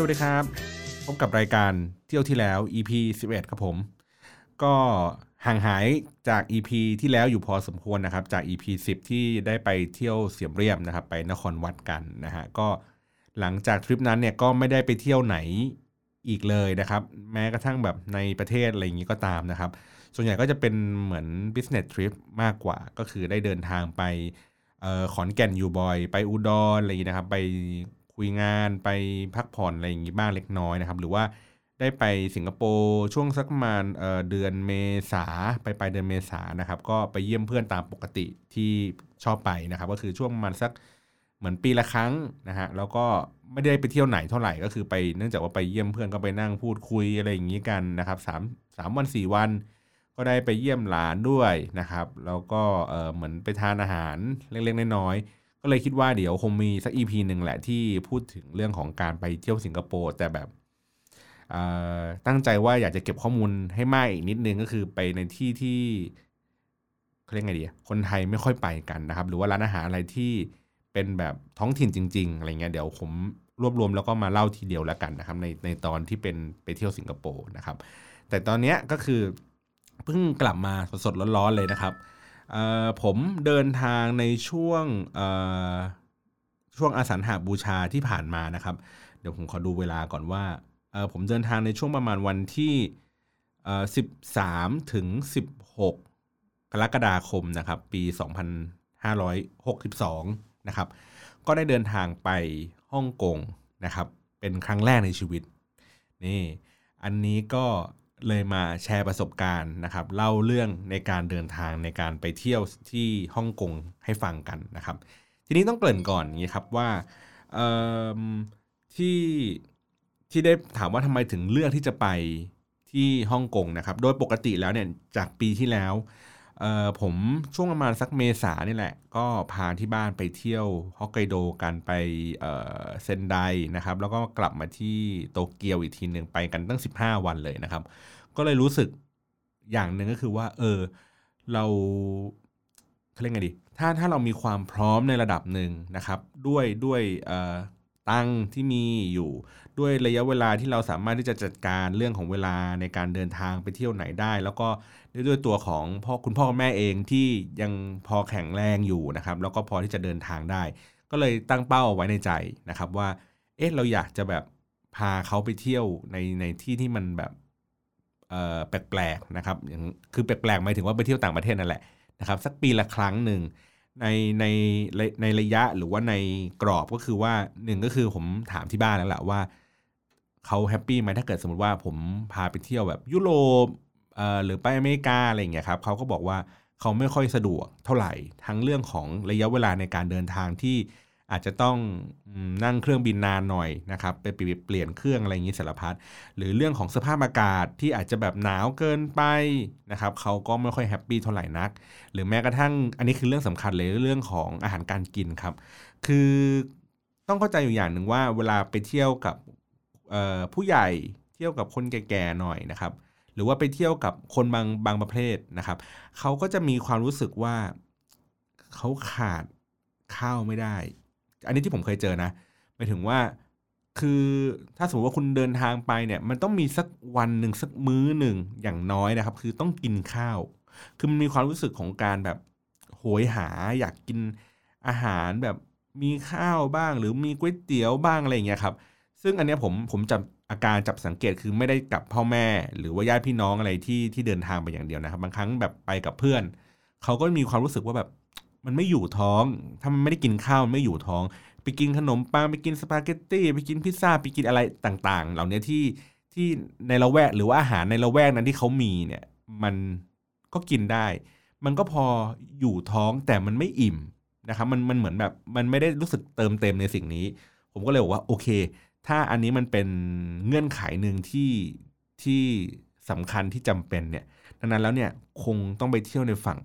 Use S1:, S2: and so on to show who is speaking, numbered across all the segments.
S1: สวัสดีครับ พบกับรายการเที่ยวที่แล้ว EP 11 ครับผม ก็ห่างหายจาก EP ที่แล้วอยู่พอสมควรนะครับ จาก EP 10 ที่ได้ไปเที่ยวเสียมเรียบนะครับ ไปนครวัดกันนะฮะก็หลังจากทริปนั้นเนี่ยก็ไม่ได้ไปเที่ยวไหนอีกเลยนะครับ แม้กระทั่งแบบในประเทศอะไรอย่างนี้ก็ตามนะครับ ส่วนใหญ่ก็จะเป็นเหมือน business trip มากกว่าก็คือได้เดินทางไปออขอนแก่นอยู่บ่อย ไปอุดรอะไรอย่างนี้นะครับ ไป คุยงานไปพักผ่อนอะไรอย่างนี้บ้างเล็กน้อยนะครับ หรือว่าได้ไปสิงคโปร์ช่วงสักประมาณเเดือนเมษาไปปลายเดือนเมษานะครับ ก็ไปเยี่ยมเพื่อนตามปกติที่ชอบไปนะครับ ก็คือช่วงประมาณสักเหมือนปีละครั้งนะฮะแล้วก็ไม่ได้ไปเที่ยวไหนเท่าไหร่ก็คือไปเนื่องจากว่าไปเยี่ยมเพื่อนก็ไปนั่งพูดคุยอะไรอย่างนี้กันนะครับสามสามวันสี่วัน ก็ได้ไปเยี่ยมหลานด้วยนะครับ แล้วก็เเหมือนไปทานอาหารเล็กๆน้อยๆ ก็เลยคิดว่าเดี๋ยวคงมีสักอีพีหนึ่งแหละที่พูดถึงเรื่องของการไปเที่ยวสิงคโปร์แต่แบบตั้งใจว่าอยากจะเก็บข้อมูลให้มากอีกนิดนึงก็คือไปในที่ที่เขาเรียกไงดีคนไทยไม่ค่อยไปกันนะครับ หรือว่าร้านอาหารอะไรที่เป็นแบบท้องถิ่นจริง ๆ อะไรเงี้ยเดี๋ยวผมรวบรวมแล้วก็มาเล่าทีเดียวแล้วกันนะครับในในตอนที่เป็นไปเที่ยวสิงคโปร์นะครับ แต่ตอนเนี้ยก็คือเพิ่งกลับมาสดๆร้อนๆเลยนะครับ ผมเดินทางในช่วงช่วงอาสันหาบูชาที่ผ่านมานะครับ เดี๋ยวผมขอดูเวลาก่อนว่าผมเดินทางในช่วงประมาณวันที่ 13 ถึง 16 กรกฎาคมนะครับ ปี 2562 นะครับ ก็ได้เดินทางไปฮ่องกงนะครับ เป็นครั้งแรกในชีวิต นี่ อันนี้ก็ เลยมาแชร์ประสบการณ์นะครับ เล่าเรื่องในการเดินทางในการไปเที่ยวที่ฮ่องกงให้ฟังกันนะครับ ทีนี้ต้องเกริ่นก่อนนี้ครับว่าที่ที่ได้ถามว่าทำไมถึงเลือกที่จะไปที่ฮ่องกงนะครับ โดยปกติแล้วเนี่ยจากปีที่แล้ว ผมช่วงประมาณสักเมษานี่แหละ ก็พาที่บ้านไปเที่ยวฮอกไกโดกันไปเซนไดนะครับ แล้วก็กลับมาที่โตเกียวอีกทีหนึ่งไปกันตั้ง 15 วันเลยนะครับ ก็เลยรู้สึกอย่างหนึ่งก็คือว่า เออ เราเขาเรียกไงดี ถ้าถ้าเรามีความพร้อมในระดับหนึ่งนะครับ ด้วยด้วยตังที่มีอยู่ด้วยระยะเวลาที่เราสามารถที่จะจัดการเรื่องของเวลาในการเดินทางไปเที่ยวไหนได้ แล้วก็ ด้วยตัวของพ่อคุณพ่อคุณแม่เองที่ยังพอแข็งแรงอยู่นะครับ แล้วก็พอที่จะเดินทางได้ ก็เลยตั้งเป้าเอาไว้ในใจนะครับว่า เอ๊ะเราอยากจะแบบพาเขาไปเที่ยวในในที่ที่มันแบบเอ่อแปลกๆนะครับอย่างคือแปลกๆหมายถึงว่าไปเที่ยวต่างประเทศนั่นแหละนะครับสักปีละครั้งหนึ่งในในในระยะหรือว่าในกรอบก็คือว่าหนึ่งก็คือผมถามที่บ้านแล้วแหละว่าเขาแฮปปี้ไหมถ้าเกิดสมมติว่าผมพาไปเที่ยวแบบยุโรป หรือไปอเมริกาอะไรอย่างเงี้ยครับเขาก็บอกว่าเขาไม่ค่อยสะดวกเท่าไหร่ทั้งเรื่องของระยะเวลาในการเดินทางที่อาจจะต้องนั่งเครื่องบินนานหน่อยนะครับไปเปลี่ยนเครื่องอะไรอย่างงี้สารพัดหรือเรื่องของสภาพอากาศที่อาจจะแบบหนาวเกินไปนะครับเขาก็ไม่ค่อยแฮปปี้เท่าไหร่นัก หรือแม้กระทั่งอันนี้คือเรื่องสำคัญเลยเรื่องของอาหารการกินครับ คือต้องเข้าใจอยู่อย่างหนึ่งว่าเวลาไปเที่ยวกับผู้ใหญ่เที่ยวกับคนแก่ๆหน่อยนะครับ หรือว่าไปเที่ยวกับคนบางบางประเภทนะครับเขาก็จะมีความรู้สึกว่าเขาขาดข้าวไม่ได้ อันนี้ที่ผมเคยเจอนะหมายถึงว่าคือถ้าสมมติว่าคุณเดินทางไปเนี่ย มันต้องมีสักวันหนึ่งสักมื้อหนึ่งอย่างน้อยนะครับ คือต้องกินข้าว คือมันมีความรู้สึกของการแบบโหยหาอยากกินอาหารแบบมีข้าวบ้าง หรือมีก๋วยเตี๋ยวบ้างอะไรอย่างเงี้ยครับ ซึ่งอันเนี้ยผมผมจับ อาการจับสังเกตคือไม่ได้กับพ่อแม่ หรือว่าญาติพี่น้องอะไรที่ที่เดินทางไปอย่างเดียวนะครับ บางครั้งแบบไปกับเพื่อน เขาก็มีความรู้สึกว่าแบบมันไม่อยู่ท้อง ถ้ามันไม่ได้กินข้าวมันไม่อยู่ท้อง ไปกินขนมปังไปกินสปาเกตตี้ไปกินพิซซ่าไปกินอะไรต่าง ๆ เหล่านี้ที่ที่ในละแวกหรือว่าอาหารในละแวกนั้นที่เขามีเนี่ย มันก็กินได้ มันก็พออยู่ท้องแต่มันไม่อิ่มนะครับมันมันเหมือนแบบมันไม่ได้รู้สึกเติมเต็มในสิ่งนี้ ผมก็เลยบอกว่าโอเค ถ้าอันนี้มันเป็นเงื่อนไขหนึ่งที่ที่สำคัญที่จำเป็นเนี่ยดังนั้นแล้วเนี่ยคงต้องไปเที่ยวในฝั่ง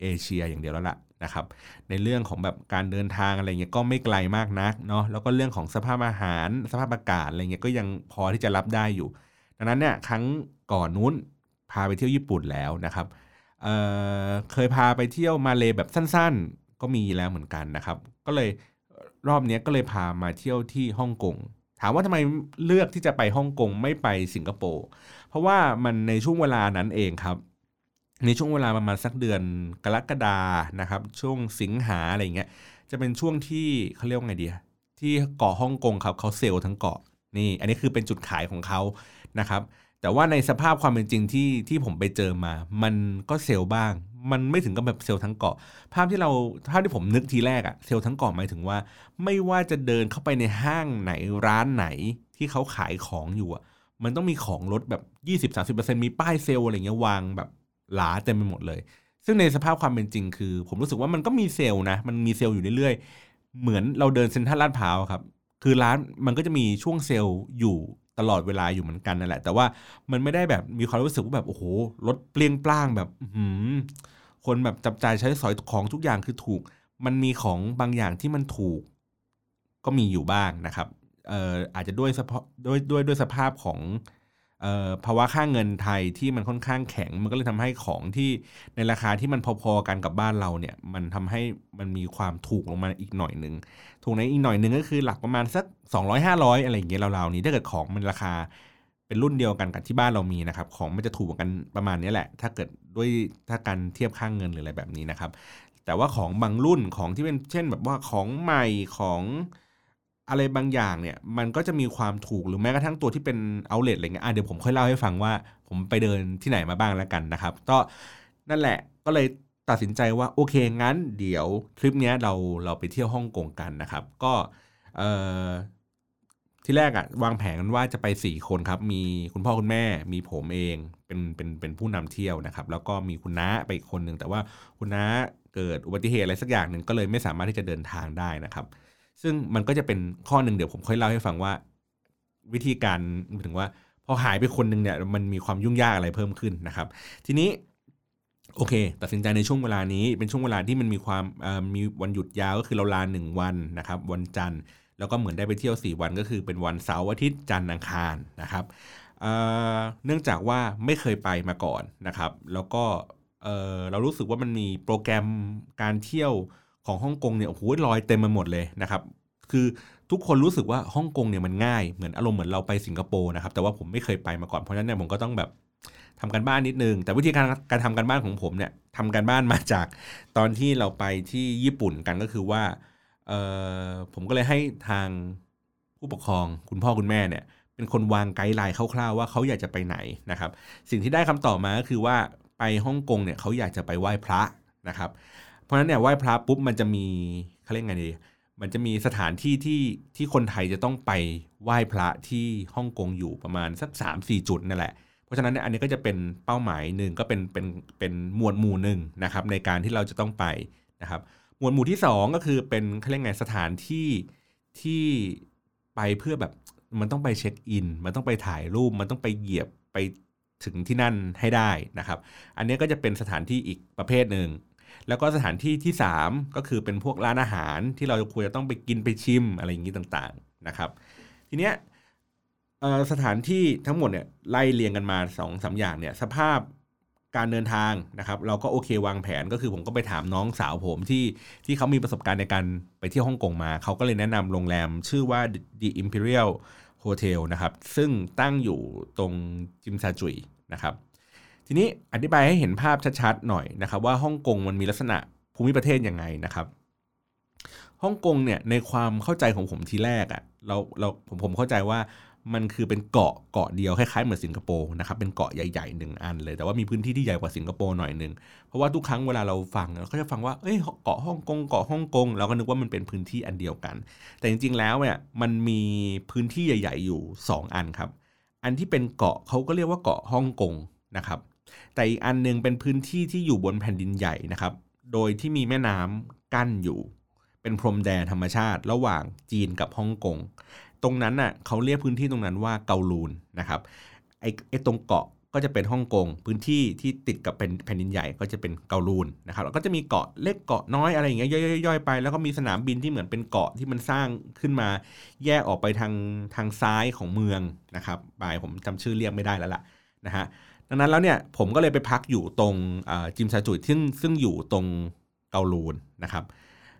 S1: เอเชียอย่างเดียวแล้วล่ะนะครับในเรื่องของแบบการเดินทางอะไรเงี้ยก็ไม่ไกลมากนักเนาะแล้วก็เรื่องของสภาพอาหาร สภาพอากาศอะไรเงี้ยก็ยังพอที่จะรับได้อยู่ ดังนั้นเนี่ยครั้งก่อนนู้นพาไปเที่ยวญี่ปุ่นแล้วนะครับเเคยพาไปเที่ยวมาเลแบบสั้นๆ ก็มีแล้วเหมือนกันนะครับ ก็เลยรอบนี้ก็เลยพามาเที่ยวที่ฮ่องกงามว่าทำไมเลือกที่จะไปฮ่องกงไม่ไปสิงคโปร์เพราะว่ามันในช่วงเวลานั้นเองครับ ในช่วงเวลาประมาณสักเดือนกรกฎานะครับ ช่วงสิงหาอะไรเงี้ยจะเป็นช่วงที่เขาเรียกว่าไงดีที่เกาะฮ่องกงครับเขาเซลล์ทั้งเกาะนี่ อันนี้คือเป็นจุดขายของเขานะครับ แต่ว่าในสภาพความเป็นจริงที่ที่ผมไปเจอมา มันก็เซลล์บ้าง มันไม่ถึงกับแบบเซลล์ทั้งเกาะ ภาพที่เราภาพที่ผมนึกทีแรกอะเซลล์ทั้งเกาะหมายถึงว่า ไม่ว่าจะเดินเข้าไปในห้างไหนร้านไหนที่เขาขายของอยู่อะมันต้องมีของลดแบบ 20-30%มีป้ายเซลล์อะไรเงี้ยวางแบบหลาเต็มไปหมดเลย ซึ่งในสภาพความเป็นจริงคือ ผมรู้สึกว่ามันก็มีเซลล์นะ มันมีเซลล์อยู่เรื่อยๆ เหมือนเราเดินเซ็นทรัลลาดพร้าวครับ คือร้านมันก็จะมีช่วงเซลล์อยู่ตลอดเวลาอยู่เหมือนกันนั่นแหละ แต่ว่ามันไม่ได้แบบมีความรู้สึกว่าแบบโอ้โหรถเปลี่ยงปล้างแบบหืม คนแบบจับจ่ายใช้สอยของทุกอย่างคือถูก มันมีของบางอย่างที่มันถูก ก็มีอยู่บ้างนะครับเอ่ออาจจะด้วยสภาพด้วยด้วยด้วยสภาพของภาวะค่าเงินไทยที่มันค่อนข้างแข็ง มันก็เลยทำให้ของที่ในราคาที่มันพอๆกันกับบ้านเราเนี่ยมันทำให้มันมีความถูกลงมาอีกหน่อยหนึ่งถูกในอีกหน่อยหนึ่งก็คือหลักประมาณสัก 200 500 อะไรอย่างเงี้ยราวๆนี้ถ้าเกิดของมันราคา เป็นรุ่นเดียวกันกับที่บ้านเรามีนะครับ ของมันจะถูกกันประมาณนี้แหละ ถ้าเกิดด้วยถ้าการเทียบค่างเงินหรืออะไรแบบนี้นะครับ แต่ว่าของบางรุ่นของที่เป็นเช่นแบบว่าของใหม่ของอะไรบางอย่างเนี่ย มันก็จะมีความถูกหรือแม้กระทั่งตัวที่เป็นเอาเลทอะไรเงี้ยอะเดี๋ยวผมค่อยเล่าให้ฟังว่า ผมไปเดินที่ไหนมาบ้างแล้วกันนะครับ ก็นั่นแหละก็เลยตัดสินใจว่าโอเคงั้น เดี๋ยวทริปนี้เราเราไปเที่ยวฮ่องกงกันนะครับ ก็เอ่อ ที่แรกอะวางแผนกันว่าจะไป 4 คนครับ มีคุณพ่อคุณแม่ มีผมเองเป็นเป็นเป็นผู้นำเที่ยวนะครับ แล้วก็มีคุณน้าไปอีกคนหนึ่งแต่ว่าคุณน้าเกิดอุบัติเหตุอะไรสักอย่างหนึ่งก็เลยไม่สามารถที่จะเดินทางได้นะครับ ซึ่งมันก็จะเป็นข้อหนึ่งเดี๋ยวผมค่อยเล่าให้ฟังว่า วิธีการถึงว่าพอหายไปคนหนึ่งเนี่ยมันมีความยุ่งยากอะไรเพิ่มขึ้นนะครับ ทีนี้โอเค ตัดสินใจในช่วงเวลานี้เป็นช่วงเวลาที่มันมีความมีวันหยุดยาวก็คือเราลาหนึ่งวันนะครับ วันจันทร์ แล้วก็เหมือนได้ไปเที่ยว 4 วันก็คือเป็นวันเสาร์อาทิตย์จันทร์อังคารนะครับเเนื่องจากว่าไม่เคยไปมาก่อนนะครับ แล้วก็เรารู้สึกว่ามันมีโปรแกรมการเที่ยวของฮ่องกงเนี่ยโอ้โหลอยเต็มไปหมดเลยนะครับ คือทุกคนรู้สึกว่าฮ่องกงเนี่ยมันง่ายเหมือนอารมณ์เหมือนเราไปสิงคโปร์นะครับแต่ว่าผมไม่เคยไปมาก่อนเพราะฉะนั้นเนี่ยผมก็ต้องแบบทำกันบ้านนิดนึง แต่วิธีการการทำกันบ้านของผมเนี่ยทำกันบ้านมาจากตอนที่เราไปที่ญี่ปุ่นกันก็คือว่า เออผมก็เลยให้ทางผู้ปกครองคุณพ่อคุณแม่เนี่ยเป็นคนวางไกด์ไลน์คร่าวๆว่าเขาอยากจะไปไหนนะครับ สิ่งที่ได้คำตอบมาก็คือว่าไปฮ่องกงเนี่ยเขาอยากจะไปไหว้พระนะครับ เพราะฉะนั้นเนี่ยไหว้พระปุ๊บมันจะมีเขาเรียกไงดีมันจะมีสถานที่ที่ที่คนไทยจะต้องไปไหว้พระที่ฮ่องกงอยู่ประมาณสัก3 4 จุดนั่นแหละ เพราะฉะนั้นเนี่ยอันนี้ก็จะเป็นเป้าหมายหนึ่งก็เป็นเป็นเป็นหมวดหมู่หนึ่งนะครับในการที่เราจะต้องไปนะครับ หมวดหมู่ที่ 2 ก็คือเป็นเขาเรียกไงสถานที่ที่ไปเพื่อแบบมันต้องไปเช็คอิน มันต้องไปถ่ายรูป มันต้องไปเหยียบไปถึงที่นั่นให้ได้นะครับ อันนี้ก็จะเป็นสถานที่อีกประเภทหนึ่ง แล้วก็สถานที่ที่ 3 ก็คือเป็นพวกร้านอาหารที่เราควรจะต้องไปกินไปชิมอะไรอย่างนี้ต่างๆนะครับ ทีเนี้ยสถานที่ทั้งหมดเนี่ยไล่เรียงกันมา2อสอย่างเนี่ยสภาพ การเดินทางนะครับ เราก็โอเควางแผนก็คือผมก็ไปถามน้องสาวผมที่ที่เขามีประสบการณ์ในการไปเที่ยวฮ่องกงมา เขาก็เลยแนะนำโรงแรมชื่อว่า The Imperial Hotel นะครับ ซึ่งตั้งอยู่ตรงจิมซาจุยนะครับ ทีนี้อธิบายให้เห็นภาพชัดๆหน่อยนะครับ ว่าฮ่องกงมันมีลักษณะภูมิประเทศยังไงนะครับฮ่องกงเนี่ยในความเข้าใจของผมทีแรกอะ่ะเราเราผมผมเข้าใจว่า มันคือเป็นเกาะเกาะเดียวคล้ายๆเหมือนสิงคโปร์นะครับเป็นเกาะใหญ่ๆหนึ่งอันเลย แต่ว่ามีพื้นที่ที่ใหญ่กว่าสิงคโปร์หน่อยหนึ่งเพราะว่าทุกครั้งเวลาเราฟังเราก็จะฟังว่าเอ้ยเกาะฮ่องกงเกาะฮ่องกงเราก็นึกว่ามันเป็นพื้นที่อันเดียวกัน แต่จริงๆแล้วเนี่ยมันมีพื้นที่ใหญ่ ๆ อยู่ 2 อันครับ อันที่เป็นเกาะเขาก็เรียกว่าเกาะฮ่องกงนะครับ แต่อีกอันนึงเป็นพื้นที่ที่อยู่บนแผ่นดินใหญ่นะครับ โดยที่มีแม่น้ำกั้นอยู่ เป็นพรมแดนธรรมชาติ ระหว่างจีนกับฮ่องกง ตรงนั้นน่ะเขาเรียกพื้นที่ตรงนั้นว่าเกาลูนนะครับไอ้ไอ้ตรงเกาะก็จะเป็นฮ่องกงพื้นที่ที่ติดกับเป็นแผ่นดินใหญ่ก็จะเป็นเกาลูนนะครับแล้วก็จะมีเกาะเล็กเกาะน้อยอะไรอย่างเงี้ยย่อยๆไป แล้วก็มีสนามบินที่เหมือนเป็นเกาะที่มันสร้างขึ้นมา แยกออกไปทางทางซ้ายของเมืองนะครับบายผมจำชื่อเรียกไม่ได้แล้วล่ะนะฮะดังนั้นแล้วเนี่ยผมก็เลยไปพักอยู่ตรงจิมซาจุยซึ่งซึ่งอยู่ตรงเกาลูนนะครับ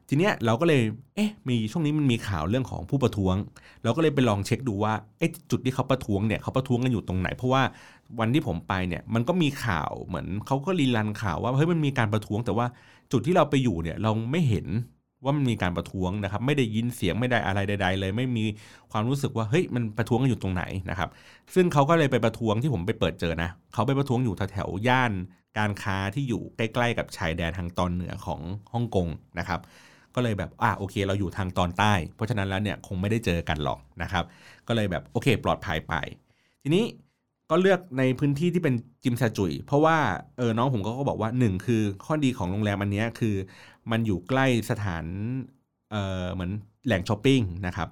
S1: ทีเนี้ยเราก็เลยเอ๊ะมีช่วงนี้มันมีข่าวเรื่องของผู้ประท้วง เราก็เลยไปลองเช็คดูว่าเอ๊ะจุดที่เขาประท้วงเนี่ยเขาประท้วงกันอยู่ตรงไหน เพราะว่าวันที่ผมไปเนี่ยมันก็มีข่าวเหมือนเขาก็รีลันข่าวว่าเฮ้ยมันมีการประท้วง แต่ว่าจุดที่เราไปอยู่เนี่ยเราไม่เห็นว่ามันมีการประท้วงนะครับ ไม่ได้ยินเสียงไม่ได้อะไรใด ๆ เลย ไม่มีความรู้สึกว่าเฮ้ยมันประท้วงกันอยู่ตรงไหนนะครับ ซึ่งเขาก็เลยไปประท้วงที่ผมไปเปิดเจอนะเขาไปประท้วงอยู่แถวๆย่านการค้าที่อยู่ใกล้ ๆ กับชายแดนทางตอนเหนือของฮ่องกงนะครับ ก็เลยแบบอ่าโอเค เราอยู่ทางตอนใต้ เพราะฉะนั้นแล้วเนี่ยคงไม่ได้เจอกันหรอกนะครับ ก็เลยแบบโอเค ปลอดภัยไป ทีนี้ก็เลือกในพื้นที่ที่เป็นจิมซาจุย เพราะว่าเออน้องผมก็บอกว่าหนึ่งคือข้อดีของโรงแรมอันนี้คือ มันอยู่ใกล้สถานเออเหมือนแหล่งช้อปปิ้งนะครับ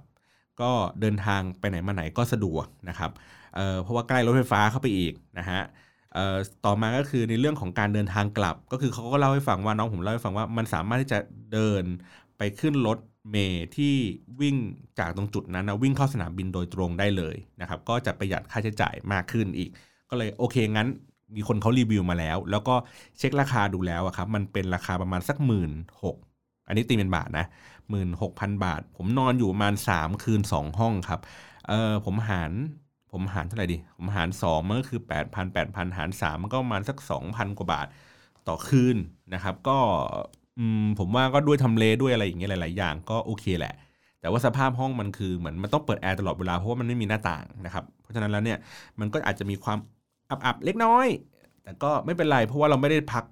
S1: ก็เดินทางไปไหนมาไหนก็สะดวกนะครับเพราะว่าใกล้รถไฟฟ้าเข้าไปอีกนะฮะ ต่อมาก็คือในเรื่องของการเดินทางกลับ ก็คือเขาก็เล่าให้ฟังว่าน้องผมเล่าให้ฟังว่ามันสามารถที่จะเดินไปขึ้นรถเมล์ที่วิ่งจากตรงจุดนั้นนะวิ่งเข้าสนามบินโดยตรงได้เลยนะครับก็จะประหยัดค่าใช้จ่ายมากขึ้นอีก ก็เลยโอเคงั้นมีคนเขารีวิวมาแล้ว แล้วก็เช็คราคาดูแล้วครับมันเป็นราคาประมาณสักหมื่นหกอันนี้ตีเป็นบาทนะหมื่นหกพันบาท ผมนอนอยู่ประมาณสามคืนสองห้องครับเออผมหาร ผมหารเท่าไหร่ดี ผมหารสองมันก็คือแปดพันแปดพันหารสามมันก็ประมาณสักสองพันกว่าบาทต่อคืนนะครับ ก็ผมว่าก็ด้วยทำเลด้วยอะไรอย่างเงี้ยหลาย ๆ อย่างก็โอเคแหละ แต่ว่าสภาพห้องมันคือเหมือนมันต้องเปิดแอร์ตลอดเวลาเพราะว่ามันไม่มีหน้าต่างนะครับ เพราะฉะนั้นแล้วเนี่ยมันก็อาจจะมีความอับๆเล็กน้อย แต่ก็ไม่เป็นไรเพราะว่าเราไม่ได้พัก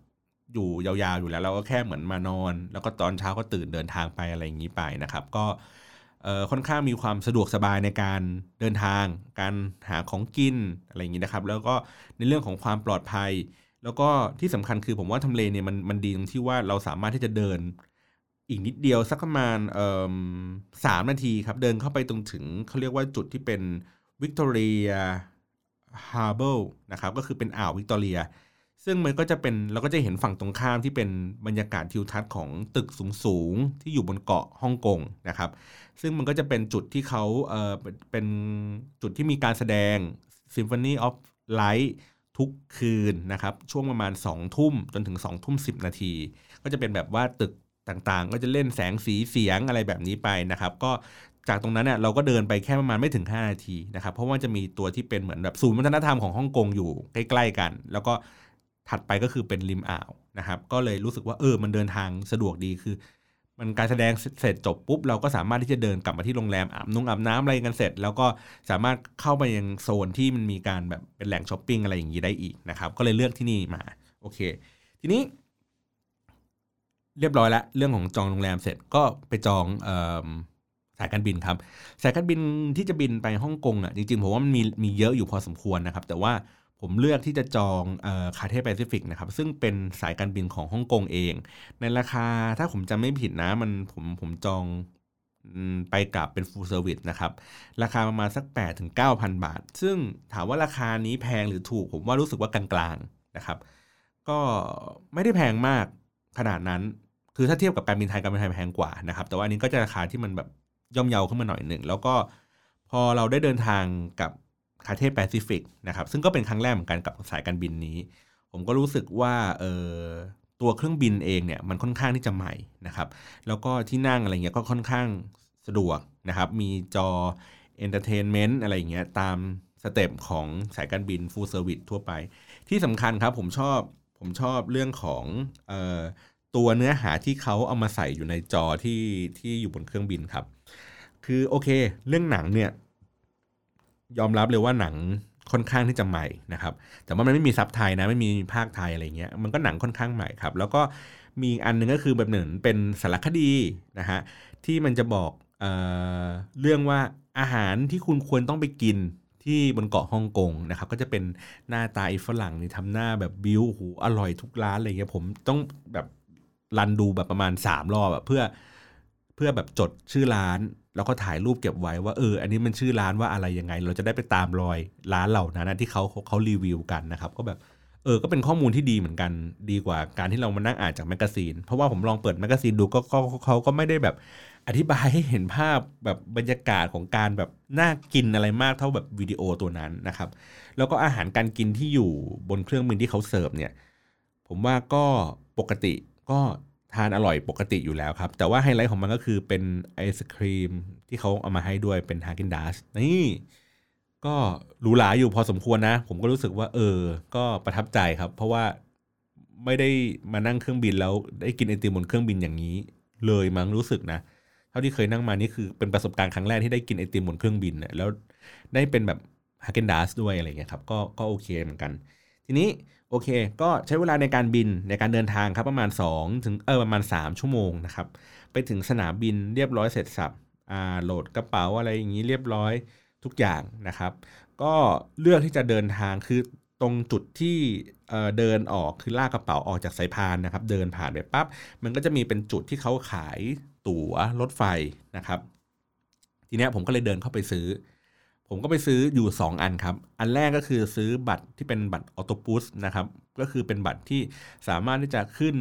S1: อยู่ยาวๆอยู่แล้วเราก็แค่เหมือนมานอน แล้วก็ตอนเช้าก็ตื่นเดินทางไปอะไรอย่างนี้ไปนะครับ ก็ ค่อนข้างมีความสะดวกสบายในการเดินทาง การหาของกินอะไรอย่างนี้นะครับ แล้วก็ในเรื่องของความปลอดภัย แล้วก็ที่สำคัญคือผมว่าทำเลเนี่ยมันมันดีตรงที่ว่าเราสามารถที่จะเดินอีกนิดเดียวสักประมาณสามนาทีครับ เดินเข้าไปตรงถึงเขาเรียกว่าจุดที่เป็นVictoria Harbour นะครับก็คือเป็นอ่าววิกตอเรีย ซึ่งมันก็จะเป็นเราก็จะเห็นฝั่งตรงข้ามที่เป็นบรรยากาศทิวทัศน์ของตึกสูงๆที่อยู่บนเกาะฮ่องกงนะครับ ซึ่งมันก็จะเป็นจุดที่เขาเออเป็นจุดที่มีการแสดง Symphony of Light ทุกคืนนะครับ ช่วงประมาณ 2 ทุ่มจนถึง 2 ทุ่ม 10 นาที ก็จะเป็นแบบว่าตึกต่างๆ ก็จะเล่นแสงสีเสียงอะไรแบบนี้ไปนะครับ ก็จากตรงนั้นเนี่ยเราก็เดินไปแค่ประมาณไม่ถึง 5 นาทีนะครับ เพราะว่าจะมีตัวที่เป็นเหมือนแบบศูนย์วัฒนธรรมของฮ่องกงอยู่ใกล้ ๆ กัน แล้วก็ ถัดไปก็คือเป็นริมอ่าวนะครับ ก็เลยรู้สึกว่าเออมันเดินทางสะดวกดีคือ มันการแสดงเสร็จจบปุ๊บเราก็สามารถที่จะเดินกลับมาที่โรงแรมอาบนุ่งอาบน้ำอะไรกันเสร็จ แล้วก็สามารถเข้าไปยังโซนที่มันมีการแบบเป็นแหล่งช้อปปิ้งอะไรอย่างนี้ได้อีกนะครับ ก็เลยเลือกที่นี่มาโอเค ทีนี้ เรียบร้อยแล้วเรื่องของจองโรงแรมเสร็จก็ไปจองอสายการบินครับสายการบินที่จะบินไปฮ่องกงอะจริงๆผมว่ามันมีมีเยอะอยู่พอสมควรนะครับ แต่ว่า ผมเลือกที่จะจอง Cathay Pacific นะครับ ซึ่งเป็นสายการบินของฮ่องกงเอง ในราคาถ้าผมจำไม่ผิดนะมันผมผมจองไปกลับเป็น full service นะครับ ราคาประมาณสักแปดถึงเก้าพันบาท ซึ่งถามว่าราคานี้แพงหรือถูก ผมว่ารู้สึกว่ากลางๆนะครับ ก็ไม่ได้แพงมากขนาดนั้น คือถ้าเทียบกับการบินไทยการบินไทยแพงกว่านะครับ แต่ว่าอันนี้ก็จะราคาที่มันแบบย่อมเยาขึ้นมาหน่อยหนึ่ง แล้วก็พอเราได้เดินทางกับ Cathay Pacific นะครับซึ่งก็เป็นครั้งแรกเหมือนกันกับสายการบินนี้ ผมก็รู้สึกว่าเออตัวเครื่องบินเองเนี่ยมันค่อนข้างที่จะใหม่นะครับ แล้วก็ที่นั่งอะไรเงี้ยก็ค่อนข้างสะดวกนะครับ มีจอ entertainment อะไรเงี้ยตามstep ของสายการบิน full service ทั่วไป ที่สำคัญครับผมชอบผมชอบเรื่องของออตัวเนื้อหาที่เขาเอามาใส่อยู่ในจอที่ที่อยู่บนเครื่องบินครับ คือโอเค เรื่องหนังเนี่ย ยอมรับเลยว่าหนังค่อนข้างที่จะใหม่นะครับ แต่ว่ามันไม่มีซับไทยนะ ไม่มีพากย์ไทยอะไรเงี้ย มันก็หนังค่อนข้างใหม่ครับ แล้วก็มีอันนึงก็คือแบบหนึ่งเป็นสารคดีนะฮะที่มันจะบอกเออเรื่องว่าอาหารที่คุณควรต้องไปกินที่บนเกาะฮ่องกงนะครับ ก็จะเป็นหน้าตาฝรั่งนี่ทำหน้าแบบบิวหูอร่อยทุกร้านอะไรเงี้ยผมต้องแบบวนดูแบบประมาณสามรอบเพื่อเพื่อแบบจดชื่อร้าน แล้วก็ถ่ายรูปเก็บไว้ว่าเออ อันนี้มันชื่อร้านว่าอะไรยังไง เราจะได้ไปตามรอยร้านเหล่านั้นนะที่เขาเขารีวิวกันนะครับก็แบบเออก็เป็นข้อมูลที่ดีเหมือนกันดีกว่าการที่เรามานั่งอ่านจาก magazine เพราะว่าผมลองเปิด magazine ดูก็เขาก็ไม่ได้แบบอธิบายให้เห็นภาพแบบบรรยากาศของการแบบน่ากินอะไรมากเท่าแบบวิดีโอตัวนั้นนะครับ แล้วก็อาหารการกินที่อยู่บนเครื่องบินที่เขาเสิร์ฟเนี่ย ผมว่าก็ปกติก็ ทานอร่อยปกติอยู่แล้วครับ แต่ว่าไฮไลท์ของมันก็คือเป็นไอศครีมที่เขาเอามาให้ด้วยเป็น Häagen-Dazs นี่ก็หรูหราอยู่พอสมควรนะ ผมก็รู้สึกว่า เออ ก็ประทับใจครับ เพราะว่าไม่ได้มานั่งเครื่องบินแล้วได้กินไอติมบนเครื่องบินอย่างนี้ เลยมั้งรู้สึกนะเท่าที่เคยนั่งมานี่คือเป็นประสบการณ์ครั้งแรกที่ได้กินไอติมบนเครื่องบินแล้วได้เป็นแบบฮาเกนดัสด้วยอะไรเงี้ยครับก็ก็โอเคเหมือนกัน ทีนี้ โอเค ก็ใช้เวลาในการบินในการเดินทางครับประมาณ2ถึงเออประมาณ 3 ชั่วโมงนะครับ ไปถึงสนามบินเรียบร้อยเสร็จสับอ่าโหลดกระเป๋าอะไรอย่างนี้เรียบร้อยทุกอย่างนะครับ ก็เลือกที่จะเดินทางคือตรงจุดที่เเดินออกคือลากกระเป๋าออกจากสายพานนะครับ เดินผ่านไปปั๊บมันก็จะมีเป็นจุดที่เขาขายตั๋วรถไฟนะครับ ทีนี้ผมก็เลยเดินเข้าไปซื้อ ผมก็ไปซื้ออยู่ 2 อันครับ อันแรกก็คือซื้อบัตรที่เป็นบัตรออโตบุสนะครับ ก็คือเป็นบัตรที่สามารถที่จะขึ้น